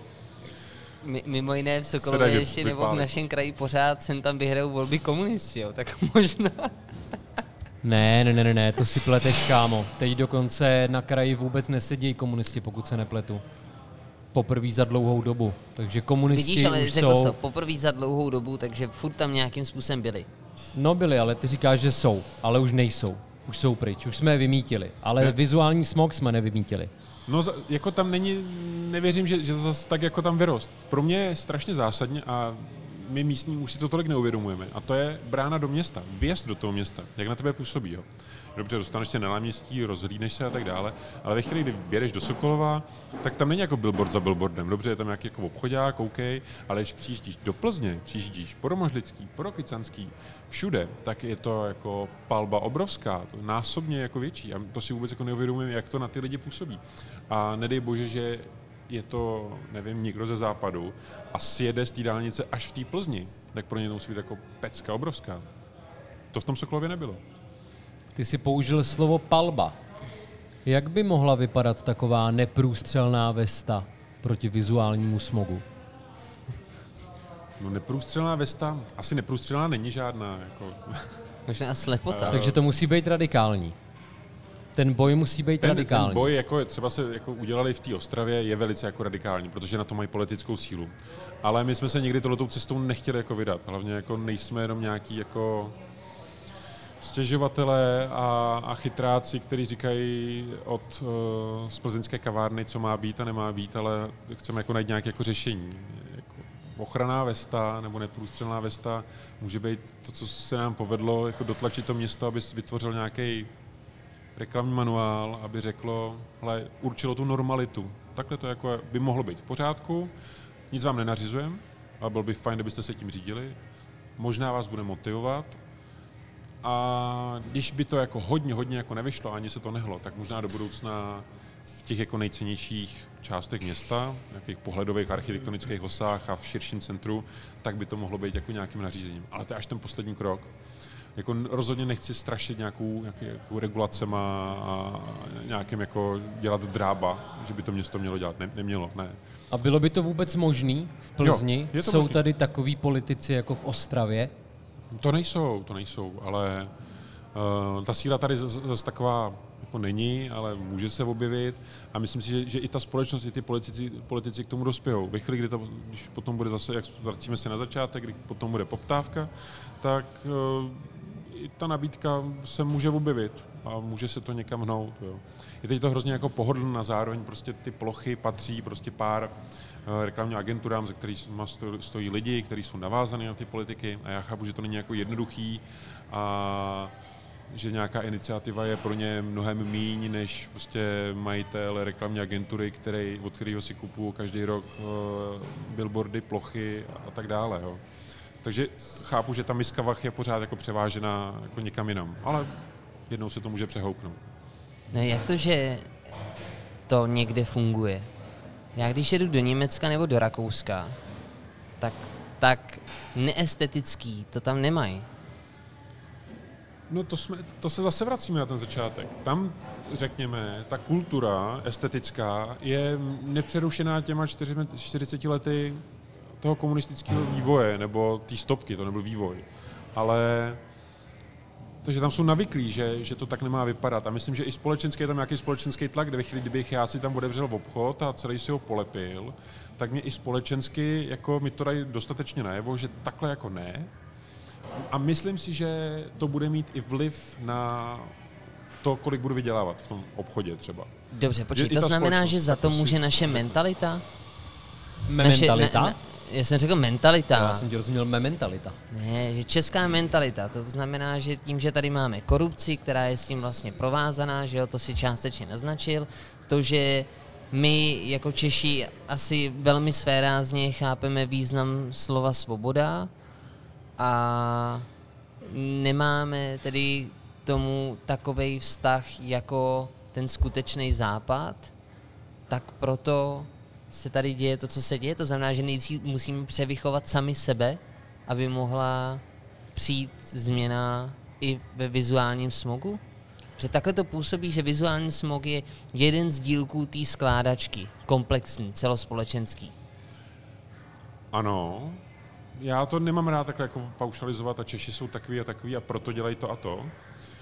Mi- Mimo jiné v Sokolově ještě nebo v našem kraji pořád sem tam vyhrajou volby komunisti, jo, tak možná. Ne, ne, ne, ne, ne, to si pleteš, kámo. Teď dokonce na kraji vůbec nesedí komunisti, pokud se nepletu. Poprvé za dlouhou dobu. Takže komunisti Vidíš, ale už řekl jsi jsou... to poprvé za dlouhou dobu, takže furt tam nějakým způsobem byli. No byli, ale ty říkáš, že jsou, ale už nejsou. Už jsou pryč, už jsme je vymítili. Ale Ne. vizuální smog jsme nevymítili. No, jako tam není, nevěřím, že, že zase tak jako tam vyrost. Pro mě je strašně zásadně a my místní už si to tolik neuvědomujeme. A to je brána do města, vjezd do toho města, jak na tebe působí. Jo. Dobře, dostaneš se na náměstí, rozhlídneš se a tak dále, ale ve chvíli, kdy vědeš do Sokolova, tak tam není jako billboard za billboardem. Dobře, je tam nějaký jako obchodák, OK, ale když přijíždíš do Plzně, přijíždíš po Romožlický, po Rokycanský, všude, tak je to jako palba obrovská, to násobně jako větší. A to si vůbec jako neuvědomujeme, jak to na ty lidi působí. A nedej bože, že je to, nevím, někdo ze západu a sjede z té dálnice až v té Plzni, tak pro ně to musí být jako pecka obrovská. To v tom Sokolově nebylo. Ty si použil slovo palba. Jak by mohla vypadat taková neprůstřelná vesta proti vizuálnímu smogu? No neprůstřelná vesta, asi neprůstřelná není žádná. Jako. Možná slepota. Takže to musí být radikální. Ten boj musí být Ten, radikální. ten boj, jako třeba se jako udělali v té Ostravě, je velice jako radikální, protože na to mají politickou sílu. Ale my jsme se nikdy tohletou cestou nechtěli jako vydat. Hlavně jako nejsme jenom nějaký jako stěžovatelé a, a chytráci, kteří říkají od uh, z plzeňské kavárny, co má být a nemá být, ale chceme jako najít nějaké jako řešení. Jako ochranná vesta nebo neprůstřelná vesta může být to, co se nám povedlo, jako dotlačit to město, aby vytvořil nějaký reklamní manuál, aby řeklo, hle, určilo tu normalitu. Takhle to jako by mohlo být v pořádku, nic vám nenařizujeme, ale bylo by fajn, kdybyste se tím řídili. Možná vás bude motivovat, A když by to jako hodně, hodně jako nevyšlo, ani se to nehlo, tak možná do budoucna v těch jako nejcennějších částech města, nějakých pohledových architektonických osách a v širším centru, tak by to mohlo být jako nějakým nařízením. Ale to je až ten poslední krok. Jako rozhodně nechci strašit nějakou, nějakou, nějakou regulacema a nějakým jako dělat drába, že by to město mělo dělat. Ne, nemělo, ne. A bylo by to vůbec možný v Plzni? Jo, Jsou možný. tady takový politici jako v Ostravě? To nejsou, to nejsou, ale uh, ta síla tady zase zas taková jako není, ale může se objevit a myslím si, že, že i ta společnost, i ty politici, politici k tomu dospějou. Ve chvíli, kdy to, když potom bude zase, jak vracíme se na začátek, kdy potom bude poptávka, tak uh, i ta nabídka se může objevit a může se to někam hnout. Jo. Je teď to hrozně jako pohodlné a zároveň prostě ty plochy patří prostě pár uh, reklamním agenturám, ze kterých stojí lidi, kteří jsou navázaní na ty politiky a já chápu, že to není jako jednoduchý a že nějaká iniciativa je pro ně mnohem míň než prostě majitel reklamní agentury, který, od kterého si kupuju každý rok uh, billboardy, plochy a tak dále. Jo. Takže chápu, že ta miska vach je pořád jako převážena jako někam jinam, ale jednou se to může přehoupnout. No jak to, že to někde funguje? Já když jedu do Německa nebo do Rakouska, tak, tak neestetický to tam nemají. No to, jsme, to se zase vracíme na ten začátek. Tam, řekněme, ta kultura estetická je nepřerušená těma 40 lety toho komunistického vývoje, nebo té stopky, to nebyl vývoj. Ale takže tam jsou navyklí, že, že to tak nemá vypadat. A myslím, že i společenský je tam nějaký společenský tlak, kde ve chvíli, kdybych já si tam odevřel v obchod a celý si ho polepil, tak mě i společensky, jako mi to dají dostatečně najevo, že takhle jako ne. A myslím si, že to bude mít i vliv na to, kolik budu vydělávat v tom obchodě třeba. Dobře, počkej, to znamená, že za to si může naše řeknu. mentalita? Mementalita? Naše, já jsem řekl mentalita. Já jsem ti rozuměl mementalita. Ne, že česká mentalita, to znamená, že tím, že tady máme korupci, která je s tím vlastně provázaná, že jo, to si částečně naznačil, to, že my jako Češi asi velmi svérázně chápeme význam slova svoboda a nemáme tedy k tomu takový vztah jako ten skutečný západ, tak proto se tady děje to, co se děje. To znamená, že nejdřív musíme převychovat sami sebe, aby mohla přijít změna i ve vizuálním smogu? Že takhle to působí, že vizuální smog je jeden z dílků té skládačky, komplexní, celospolečenský. Ano, já to nemám rád takhle jako paušalizovat a Češi jsou takový a takový a proto dělají to a to.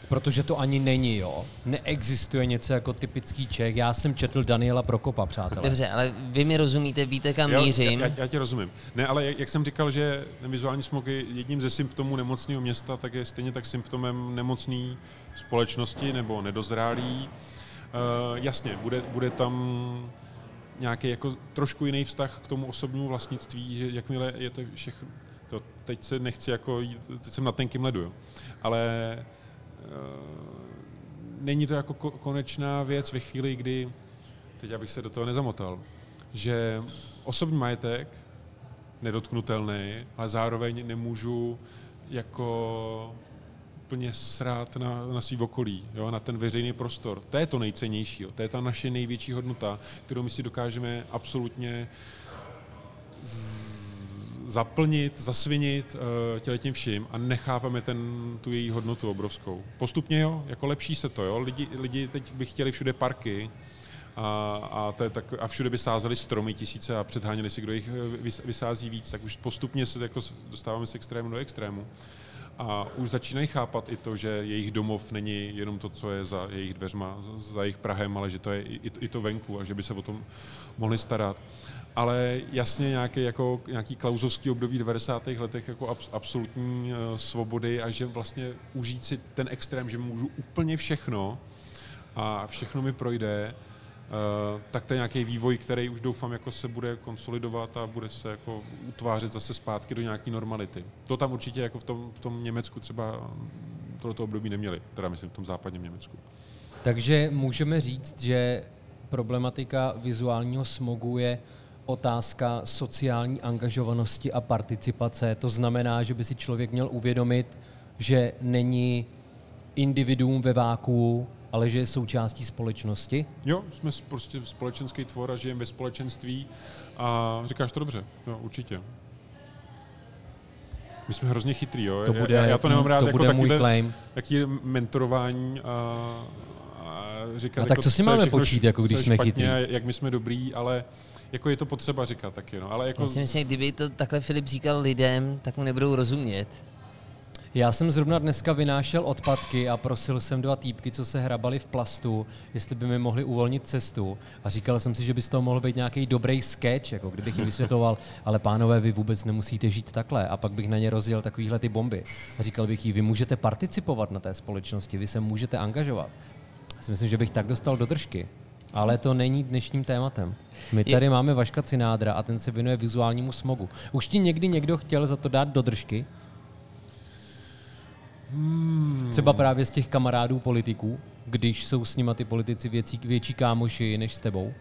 Protože to ani není, jo. Neexistuje něco jako typický Čech. Já jsem četl Daniela Prokopa, přátelé. Dobře, ale vy mi rozumíte, víte, kam Jo, mířím. Já, já, já tě rozumím. Ne, ale jak, jak jsem říkal, že vizuální smog je jedním ze symptomů nemocného města, tak je stejně tak symptomem nemocné společnosti nebo nedozrálý. Uh, jasně, bude, bude tam nějaký jako trošku jiný vztah k tomu osobnímu vlastnictví, že jakmile je to všechno, to teď se nechci jako jít, teď jsem na tenkým ledu, jo. ale uh, není to jako ko- konečná věc ve chvíli, kdy, teď abych se do toho nezamotal, že osobní majetek, nedotknutelný, ale zároveň nemůžu jako úplně srát na, na svý okolí, jo, na ten veřejný prostor. To je to nejcennější, jo. to je ta naše největší hodnota, kterou my si dokážeme absolutně z- zaplnit, zasvinit uh, tím vším a nechápeme ten, tu její hodnotu obrovskou. Postupně jo, jako lepší se to, jo. Lidi, lidi teď by chtěli všude parky, a, a, to je tak, a všude by sázeli stromy tisíce a předháněli si, kdo jich eh, vys- vysází víc, tak už postupně se jako dostáváme z extrému do extrému. A už začínají chápat i to, že jejich domov není jenom to, co je za jejich dveřma, za, za jejich Prahem, ale že to je i, i to venku a že by se o tom mohli starat. Ale jasně nějaký, jako, nějaký klauzovský období v 90. letech jako abs, absolutní uh, svobody a že vlastně užít si ten extrém, že můžu úplně všechno a všechno mi projde, Uh, tak to je nějaký vývoj, který už doufám jako se bude konsolidovat a bude se jako utvářet zase zpátky do nějaké normality. To tam určitě jako v tom, v tom Německu třeba tohoto období neměli, teda myslím v tom západním Německu. Takže můžeme říct, že problematika vizuálního smogu je otázka sociální angažovanosti a participace. To znamená, že by si člověk měl uvědomit, že není individuum ve váku, ale že je součástí společnosti? Jo, jsme prostě společenský tvor a žijeme ve společenství a říkáš to dobře, jo, určitě. My jsme hrozně chytrý, jo. To já, bude, já, já to nemám rád to jako bude můj takovýhle- claim. Jaký je mentorování a, a říkat, A tak jako, co si máme počít, jako když jsme chytrý? jak my jsme dobrý, ale jako je to potřeba říkat taky, no. Ale jako, Já si myslím, že kdyby to takhle Filip říkal lidem, tak mu nebudou rozumět. Já jsem zrovna dneska vynášel odpadky a prosil jsem dva týpky, co se hrabali v plastu, jestli by mi mohli uvolnit cestu. A říkal jsem si, že by z toho mohl být nějaký dobrý sketch, jako kdybych jim vysvětloval, ale pánové, vy vůbec nemusíte žít takhle. A pak bych na ně rozjel takovýhle ty bomby. A říkal bych jí, vy můžete participovat na té společnosti, vy se můžete angažovat. Já si myslím, že bych tak dostal do držky. Ale to není dnešním tématem. My Je- tady máme Vaška Cinádra a ten se věnuje vizuálnímu smogu. Už ti někdy někdo chtěl za to dát do držky? Třeba právě z těch kamarádů politiků, když jsou s nima ty politici věcí, větší kámoši než s tebou.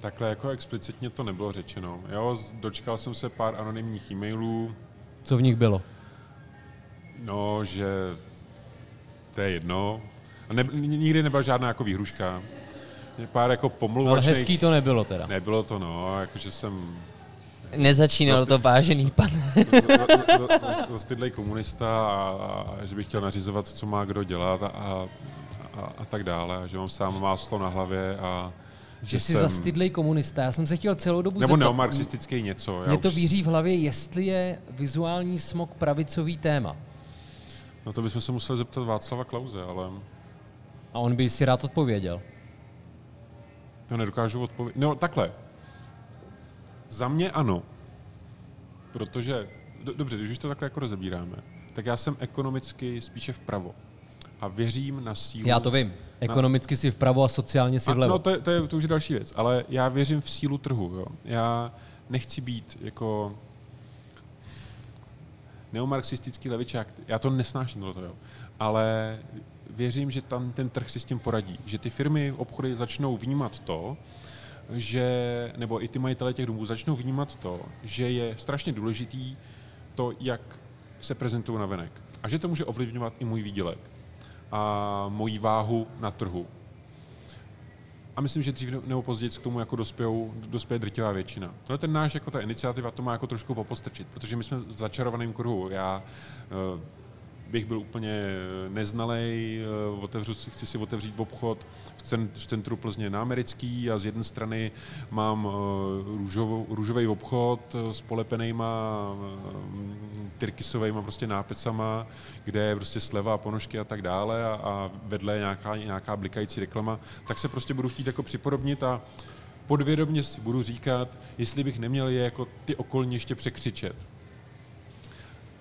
Takhle jako explicitně to nebylo řečeno. Jo, dočkal jsem se pár anonymních e-mailů, Co v nich bylo? no, že to je jedno. A ne, nikdy nebyla žádná jako výhruška. Je Pár jako Ale pomluvačných... hezký to nebylo teda. Nebylo to, no, jakože jsem Nezačínalo to vážený pan. zastydlej komunista a, a, že bych chtěl nařizovat, co má kdo dělat a, a, a, a tak dále. A že mám sám máslo na hlavě a Že jsi zastydlej komunista. Já jsem se chtěl celou dobu Nebo zeptat. neomarxistický něco. já Mě to už- víří v hlavě, jestli je vizuální smog pravicový téma. No to bychom se museli zeptat Václava Klauze, ale A on by jistě rád odpověděl. To nedokážu odpovědět. No takhle. Za mě ano. Protože, do, dobře, když už to takhle jako rozebíráme, tak já jsem ekonomicky spíše vpravo. A věřím na sílu... Já to vím. Ekonomicky si vpravo a sociálně si A, vlevo. no to, je, to, je, to už je další věc, ale já věřím v sílu trhu. Jo. Já nechci být jako neomarxistický levičák, já to nesnáším tohleto, jo. ale věřím, že tam ten trh si s tím poradí, že ty firmy, obchody začnou vnímat to, že, nebo i ty majitele těch domů začnou vnímat to, že je strašně důležitý to, jak se prezentují na venek. A že to může ovlivňovat i můj výdělek a moji váhu na trhu. A myslím, že dřív nebo později k tomu jako dospějou, dospěje drtivá většina. Tohle ten náš, jako ta iniciativa, to má jako trošku popostrčit, protože my jsme v začarovaném kruhu. Já uh, bych byl úplně neznalej, uh, otevřu chci si otevřít obchod v, cen, v centru Plzně na americký a z jedné strany mám růžovou, růžový obchod s polepenýma tyrkisovými prostě nápisama, kde je prostě sleva ponožky a tak dále a, a vedle nějaká, nějaká blikající reklama, tak se prostě budu chtít jako připodobnit a podvědomně si budu říkat, jestli bych neměl je jako ty okolní ještě překřičet.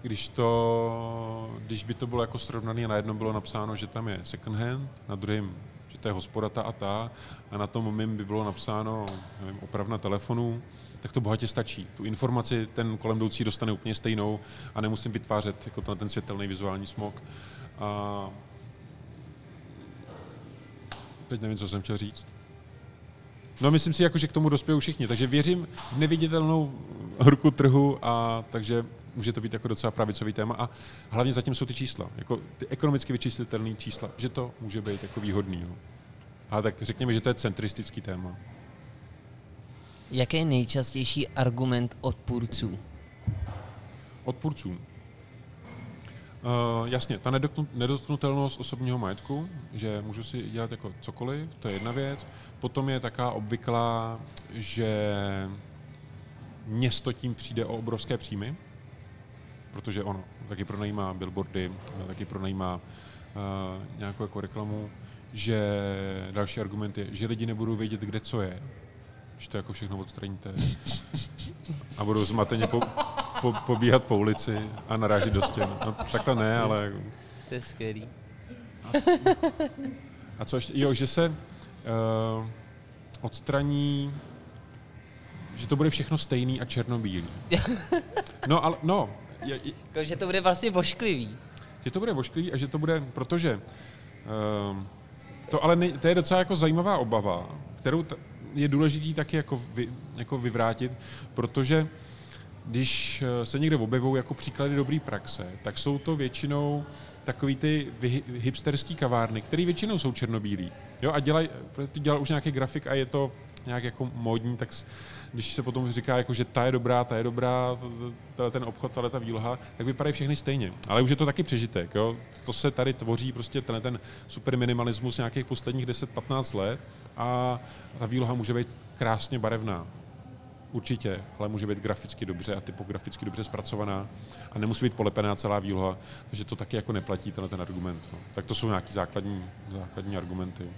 Když, to, když by to bylo jako srovnané a na jednom bylo napsáno, že tam je second hand, na druhém, že to je hospoda ta a ta, a na tom mým by bylo napsáno nevím, opravna telefonu, tak to bohatě stačí. Tu informaci ten kolem jdoucí dostane úplně stejnou a nemusím vytvářet jako to, ten světelný vizuální smog. A teď nevím, co jsem chtěl říct. No myslím si, jako, že k tomu dospějou všichni, takže věřím v neviditelnou ruku trhu a takže může to být jako docela pravicový téma a hlavně zatím jsou ty čísla, jako ty ekonomicky vyčíslitelné čísla, že to může být jako výhodný. Jo. A tak řekněme, že to je centristický téma. Jaký je nejčastější argument odpůrců? Odpůrcům. Uh, jasně, ta nedotknu- nedotknutelnost osobního majetku, že můžu si dělat jako cokoliv, to je jedna věc. Potom je taká obvyklá, že město tím přijde o obrovské příjmy, protože ono taky pronajímá billboardy, taky pronajímá uh, nějakou jako reklamu, že další argument je, že lidi nebudou vědět, kde co je, že to jako všechno odstraníte a budou zmateně po, po, pobíhat po ulici a narážet do stěn. No, takhle ne, ale... To je skvělý. A co ještě? Jo, že se uh, odstraní, že to bude všechno stejný a černobílý. No, ale, no, je, je, Jako, že to bude vlastně vošklivý. že to bude vošklivý a že to bude, protože uh, to ale ne, to je docela jako zajímavá obava, kterou t- je důležitý taky jako, vy, jako vyvrátit, protože když eh, se někde objevují jako příklady dobré praxe, tak jsou to většinou takový ty vy- hipsterský kavárny, které většinou jsou černobílí. Jo, a dělaj, ty dělal už nějaký grafik a je to nějak jako módní, tak když se potom říká, jako, že ta je dobrá, ta je dobrá, ten obchod, ta výloha, tak vypadají všechny stejně. Ale už je to taky přežitek. Jo? To se tady tvoří prostě ten, ten super minimalismus nějakých posledních 10-15 let a ta výloha může být krásně barevná. Určitě, ale může být graficky dobře a typograficky dobře zpracovaná a nemusí být polepená celá výloha, takže to taky jako neplatí tenhle ten argument. No. Tak to jsou nějaký základní, základní argumenty.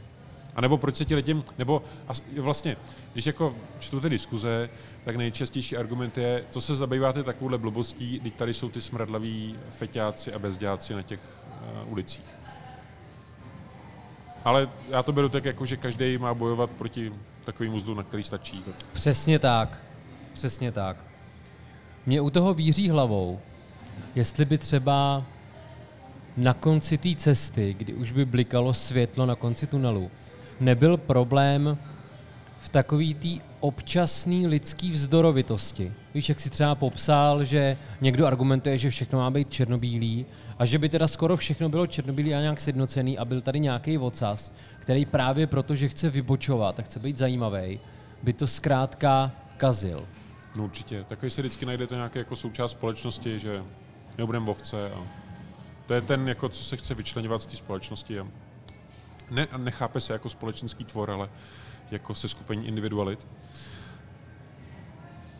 A nebo proč se ti lidem, nebo as- vlastně, když jako čtu ty diskuze, tak nejčastější argument je, co se zabýváte takovouhle blbostí, když tady jsou ty smradlaví feťáci a bezděláci na těch uh, ulicích. Ale já to beru tak, jako, že každý má bojovat proti takovým uzdu, na který stačí. Tak Přesně tak. Přesně tak. Mě u toho víří hlavou, jestli by třeba na konci té cesty, kdy už by blikalo světlo na konci tunelu, nebyl problém v takový té občasný lidský vzdorovitosti. Víš, jak si třeba popsal, že někdo argumentuje, že všechno má být černobílý a že by teda skoro všechno bylo černobílý a nějak sjednocený a byl tady nějaký vocas, který právě proto, že chce vybočovat a chce být zajímavý, by to zkrátka kazil. No určitě. Takový si vždycky najdete nějaké jako součást společnosti, že nebudeme ovce a to je ten, jako, co se chce vyčlenovat z té společnosti a, ne, nechápe se jako společenský tvor, ale jako se skupení individualit.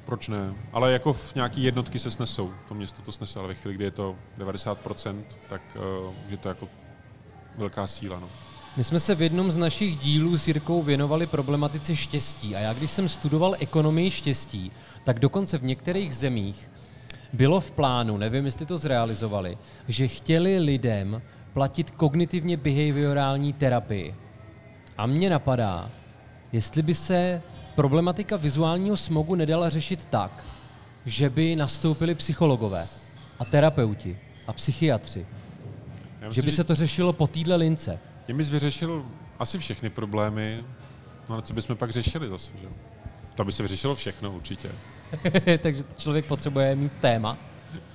Proč ne? Ale jako v nějaký jednotky se snesou. To město to snese, ale ve chvíli, kdy je to 90%, tak uh, je to jako velká síla. No. My jsme se v jednom z našich dílů s Jirkou věnovali problematice štěstí a já když jsem studoval ekonomii štěstí, tak dokonce v některých zemích bylo v plánu, nevím, jestli to zrealizovali, že chtěli lidem platit kognitivně behaviorální terapii. A mně napadá, jestli by se problematika vizuálního smogu nedala řešit tak, že by nastoupili psychologové a terapeuti a psychiatři. Já Že by se to řešilo po týdle lince. Tím bys vyřešil asi všechny problémy, no ale co bychom pak řešili zase, že? To by se vyřešilo všechno určitě. Takže člověk potřebuje mít téma,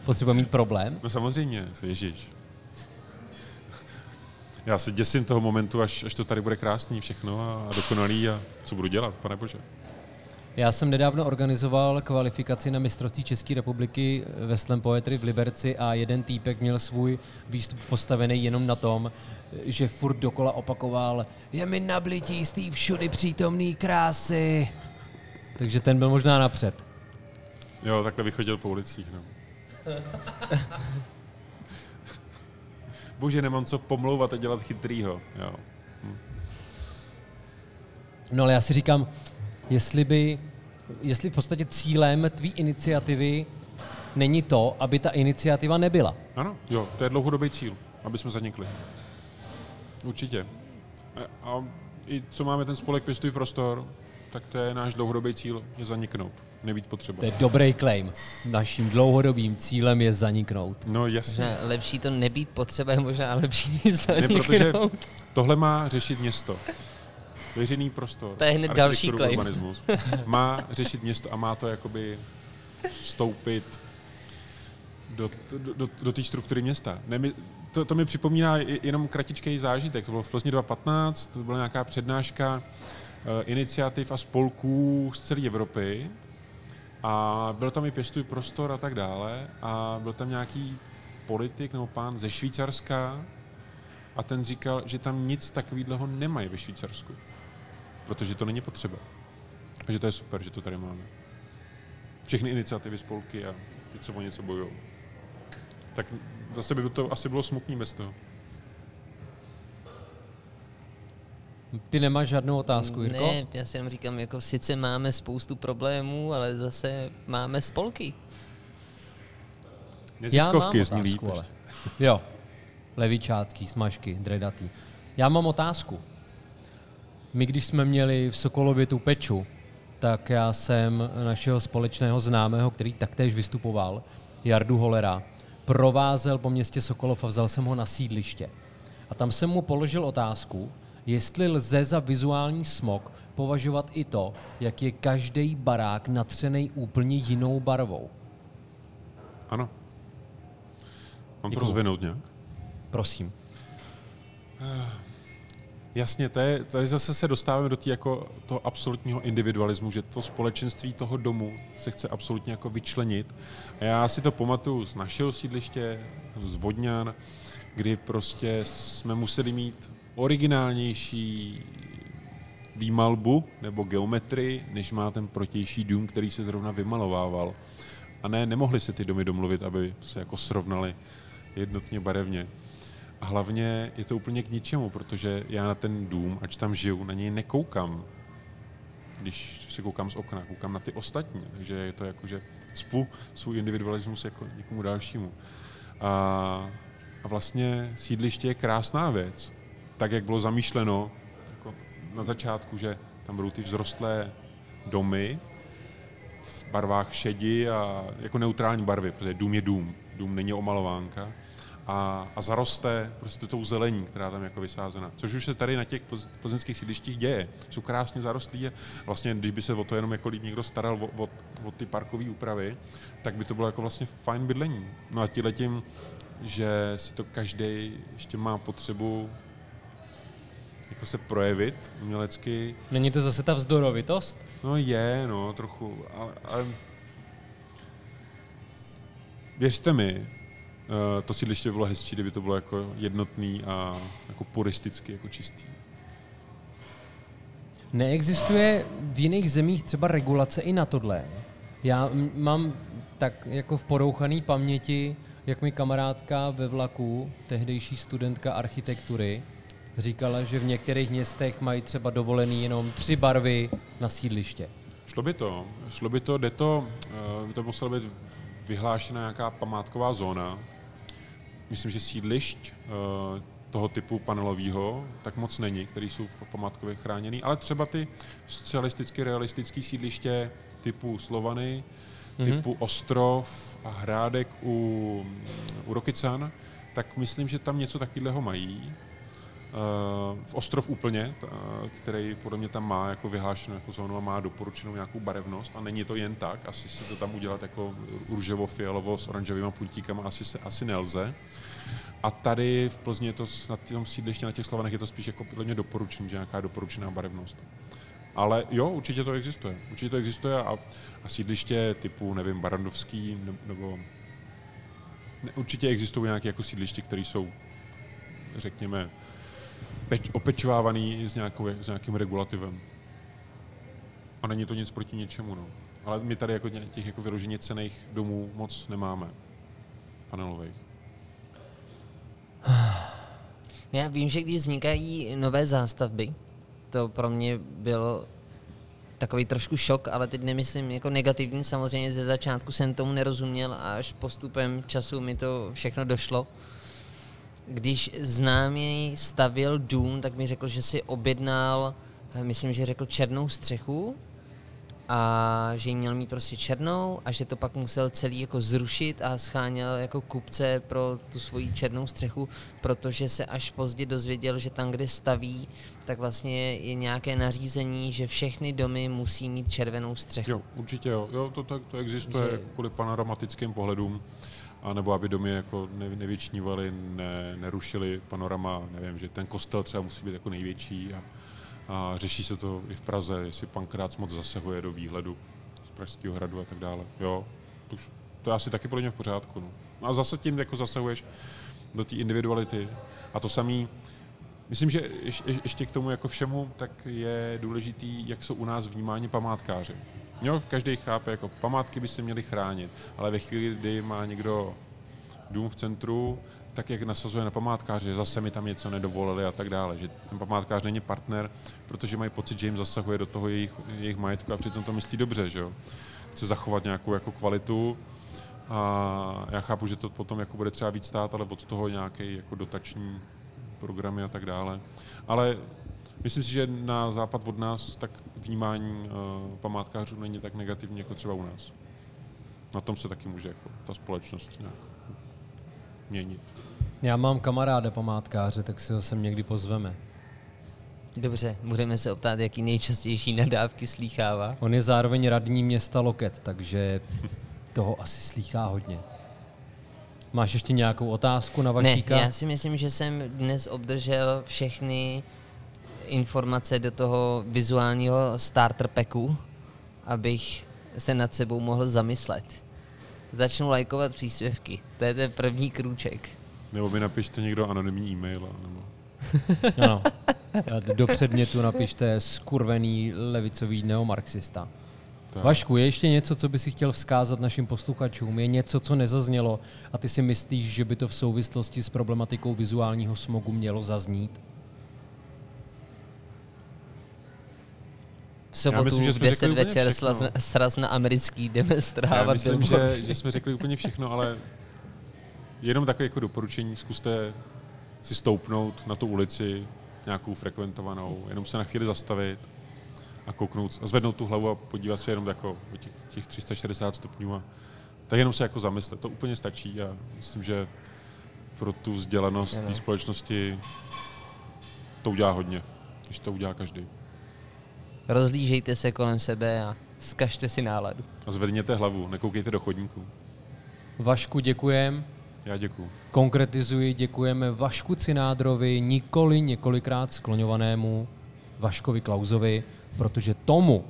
potřebuje mít problém. No samozřejmě, ježíš. Já se děsím toho momentu, až, až to tady bude krásný všechno a, a dokonalý a co budu dělat, pane bože. Já jsem nedávno organizoval kvalifikaci na mistrovství České republiky ve Slam Poetry v Liberci a jeden týpek měl svůj výstup postavený jenom na tom, že furt dokola opakoval je mi nablití z té všudy přítomný krásy. Takže ten byl možná napřed. Jo, takhle vychodil po ulicích, no. Bože, nemám co pomlouvat a dělat chytrýho, jo. No ale já si říkám, jestli by, jestli v podstatě cílem tvý iniciativy není to, aby ta iniciativa nebyla. Ano, jo, to je dlouhodobý cíl, aby jsme zanikli. Určitě. A, a i co máme ten spolek Pěstuj prostor, tak to je náš dlouhodobý cíl, je zaniknout, nebýt potřeba. To je dobrý claim. Naším dlouhodobým cílem je zaniknout. No jasně. Možná lepší to nebýt potřeba, je možná lepší Ne, protože zaniknout. tohle má řešit město. Veřejný prostor. To je hned další claim. urbanismus. Má řešit město a má to jakoby vstoupit do, do, do, do té struktury města. Ne, my, to, to mi připomíná jenom kratičký zážitek. To bylo v Plzni 2015, to byla nějaká přednáška eh, iniciativ a spolků z celé Evropy. A byl tam i pěstuj prostor a tak dále. A byl tam nějaký politik nebo pán ze Švýcarska a ten říkal, že tam nic takového nemají ve Švýcarsku. Protože to není potřeba. A že to je super, že to tady máme. Všechny iniciativy, spolky a ty, co o něco bojují. Tak zase by to asi bylo smutný bez toho. Ty nemáš žádnou otázku, Jirko? Ne, já si jenom říkám, jako sice máme spoustu problémů, ale zase máme spolky. Neziskovky zní líp. ale. Jo. Levičácký, smažky, dredatý. Já mám otázku. My, když jsme měli v Sokolově tu peču, tak já jsem našeho společného známého, který taktéž vystupoval, Jardu Holera, provázel po městě Sokolov a vzal jsem ho na sídliště. A tam jsem mu položil otázku, jestli lze za vizuální smog považovat i to, jak je každý barák natřený úplně jinou barvou. Ano. Mám to Děkuju. rozvinout nějak? Prosím. Jasně, to je, to je zase se dostáváme do tý jako toho absolutního individualismu, že to společenství toho domu se chce absolutně jako vyčlenit. A já si to pamatuju z našeho sídliště, z Vodňan, kdy prostě jsme museli mít originálnější výmalbu nebo geometrii, než má ten protější dům, který se zrovna vymalovával. A ne, nemohli se ty domy domluvit, aby se jako srovnali jednotně barevně. A hlavně je to úplně k ničemu, protože já na ten dům, ač tam žiju, na něj nekoukám. Když se koukám z okna, koukám na ty ostatní. Takže je to jako, že cpu svůj individualismus jako někomu dalšímu. A, a vlastně sídliště je krásná věc. Tak, jak bylo zamýšleno jako na začátku, že tam budou ty vzrostlé domy v barvách šedi a jako neutrální barvy, protože dům je dům. Dům není omalovánka a, a zaroste prostě tou zelení, která tam je jako vysázena. Což už se tady na těch plz- plzeňských sídlištích děje. Jsou krásně zarostlí a vlastně, když by se o to jenom jako líp někdo staral o, o, o ty parkové úpravy, tak by to bylo jako vlastně fajn bydlení. No a tím, že si to každý ještě má potřebu jako se projevit umělecky, Není to zase ta vzdorovitost? No je, no, trochu, ale, ale věřte mi, eh, to sídliště by bylo hezčí, kdyby to bylo jako jednotný a jako puristicky, jako čistý. Neexistuje v jiných zemích třeba regulace i na tohle. Já mám tak jako v porouchaný paměti, jak mi kamarádka ve vlaku, tehdejší studentka architektury, říkala, že v některých městech mají třeba dovolený jenom tři barvy na sídliště. Šlo by to, šlo by to, jde to, eh, by to musela být vyhlášena nějaká památková zóna. Myslím, že sídlišť eh, toho typu panelového tak moc není, který jsou památkově chráněný, ale třeba ty socialisticky realistické sídliště typu Slovany, Mhm. typu Ostrov a Hrádek u, u Rokycan, tak myslím, že tam něco takového mají. Eh, v Ostrov úplně, ta, který podle mě tam má jako vyhlášenou jako zónu a má doporučenou nějakou barevnost a není to jen tak, asi se to tam udělat jako růžovo, fialovo s oranžovými puntíkama asi, se, asi nelze. A tady v Plzni je to na tom sídliště na těch Slovanech je to spíš jako podle mě doporučený, že nějaká doporučená barevnost. Ale jo, určitě to existuje. Určitě to existuje a, a sídliště typu, nevím, Barandovský ne- nebo ne, určitě existují nějaké jako sídliště, které jsou, řekněme, peč, opečovávaný s, nějakou, s nějakým regulativem. A není to nic proti ničemu, no. Ale my tady jako těch jako vyloženě cených domů moc nemáme. Panelových. Já vím, že když vznikají nové zástavby, to pro mě byl takový trošku šok, ale teď nemyslím jako negativní, samozřejmě ze začátku jsem tomu nerozuměl a až postupem času mi to všechno došlo. Když známý stavil dům, tak mi řekl, že si objednal, eh, myslím, že řekl černou střechu a že ji měl mít prostě černou a že to pak musel celý jako zrušit a scháněl jako kupce pro tu svoji černou střechu, protože se až pozdě dozvěděl, že tam, kde staví, tak vlastně je nějaké nařízení, že všechny domy musí mít červenou střechu. Jo, určitě jo. Jo, to, to, to existuje Že- jako kvůli panoramatickým pohledům. A nebo aby domy jako ne, nevyčnívaly, ne, nerušily panorama, nevím, že ten kostel třeba musí být jako největší a, a řeší se to i v Praze, jestli pankrác moc zasahuje do výhledu z Pražského hradu a tak dále. Jo, to, už, to je asi taky podle mě v pořádku. No. No A zase tím jako zasahuješ do té individuality. A to samý, myslím, že ješ, je- ještě k tomu jako všemu, tak je důležitý, jak jsou u nás vnímáni památkáři. Jo, každý chápe, jako památky by se měly chránit, ale ve chvíli, kdy má někdo dům v centru, tak jak nasazuje na památkáře, že zase mi tam něco nedovolili a tak dále, že ten památkář není partner, protože mají pocit, že jim zasahuje do toho jejich, jejich majetku a přitom to myslí dobře, že jo. Chce zachovat nějakou jako kvalitu a já chápu, že to potom jako bude třeba víc stát, ale od toho nějaký jako dotační programy a tak dále. Ale myslím si, že na západ od nás tak vnímání uh, památkářů není tak negativní jako třeba u nás. Na tom se taky může jako ta společnost nějak měnit. Já mám kamaráda památkáře, tak si ho sem někdy pozveme. Dobře, budeme se optát, jaký nejčastější nadávky slýchává. On je zároveň radní města Loket, takže toho asi slýchá hodně. Máš ještě nějakou otázku na Ne, Vašíka? já si myslím, že jsem dnes obdržel všechny informace do toho vizuálního starter packu, abych se nad sebou mohl zamyslet. Začnu lajkovat příspěvky. To je ten první krůček. Nebo mi napište někdo anonymní e-mail. Nebo... Ano. Do předmětu napište skurvený levicový neomarxista. Tak. Vašku, je ještě něco, co by si chtěl vzkázat našim posluchačům? Je něco, co nezaznělo a ty si myslíš, že by to v souvislosti s problematikou vizuálního smogu mělo zaznít? V sobotu myslím, že v jsme 10 řekli úplně večer slaz, sraz na americký jdeme Já myslím, že, že jsme řekli úplně všechno, ale jenom takové jako doporučení, zkuste si stoupnout na tu ulici, nějakou frekventovanou, jenom se na chvíli zastavit a kouknout, a zvednout tu hlavu a podívat se jenom jako o těch, těch 360 stupňů a tak jenom se jako zamyslet. To úplně stačí a myslím, že pro tu vzdělanost Ano. té společnosti to udělá hodně, když to udělá každý. Rozlížejte se kolem sebe a zkažte si náladu. A zvedněte hlavu, nekoukejte do chodníku. Vašku, děkujem. Já děkuju. Konkretizuji, děkujeme Vašku Cinádrovi, nikoli několikrát skloňovanému Vaškovi Klauzovi, protože tomu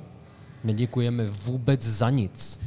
neděkujeme vůbec za nic.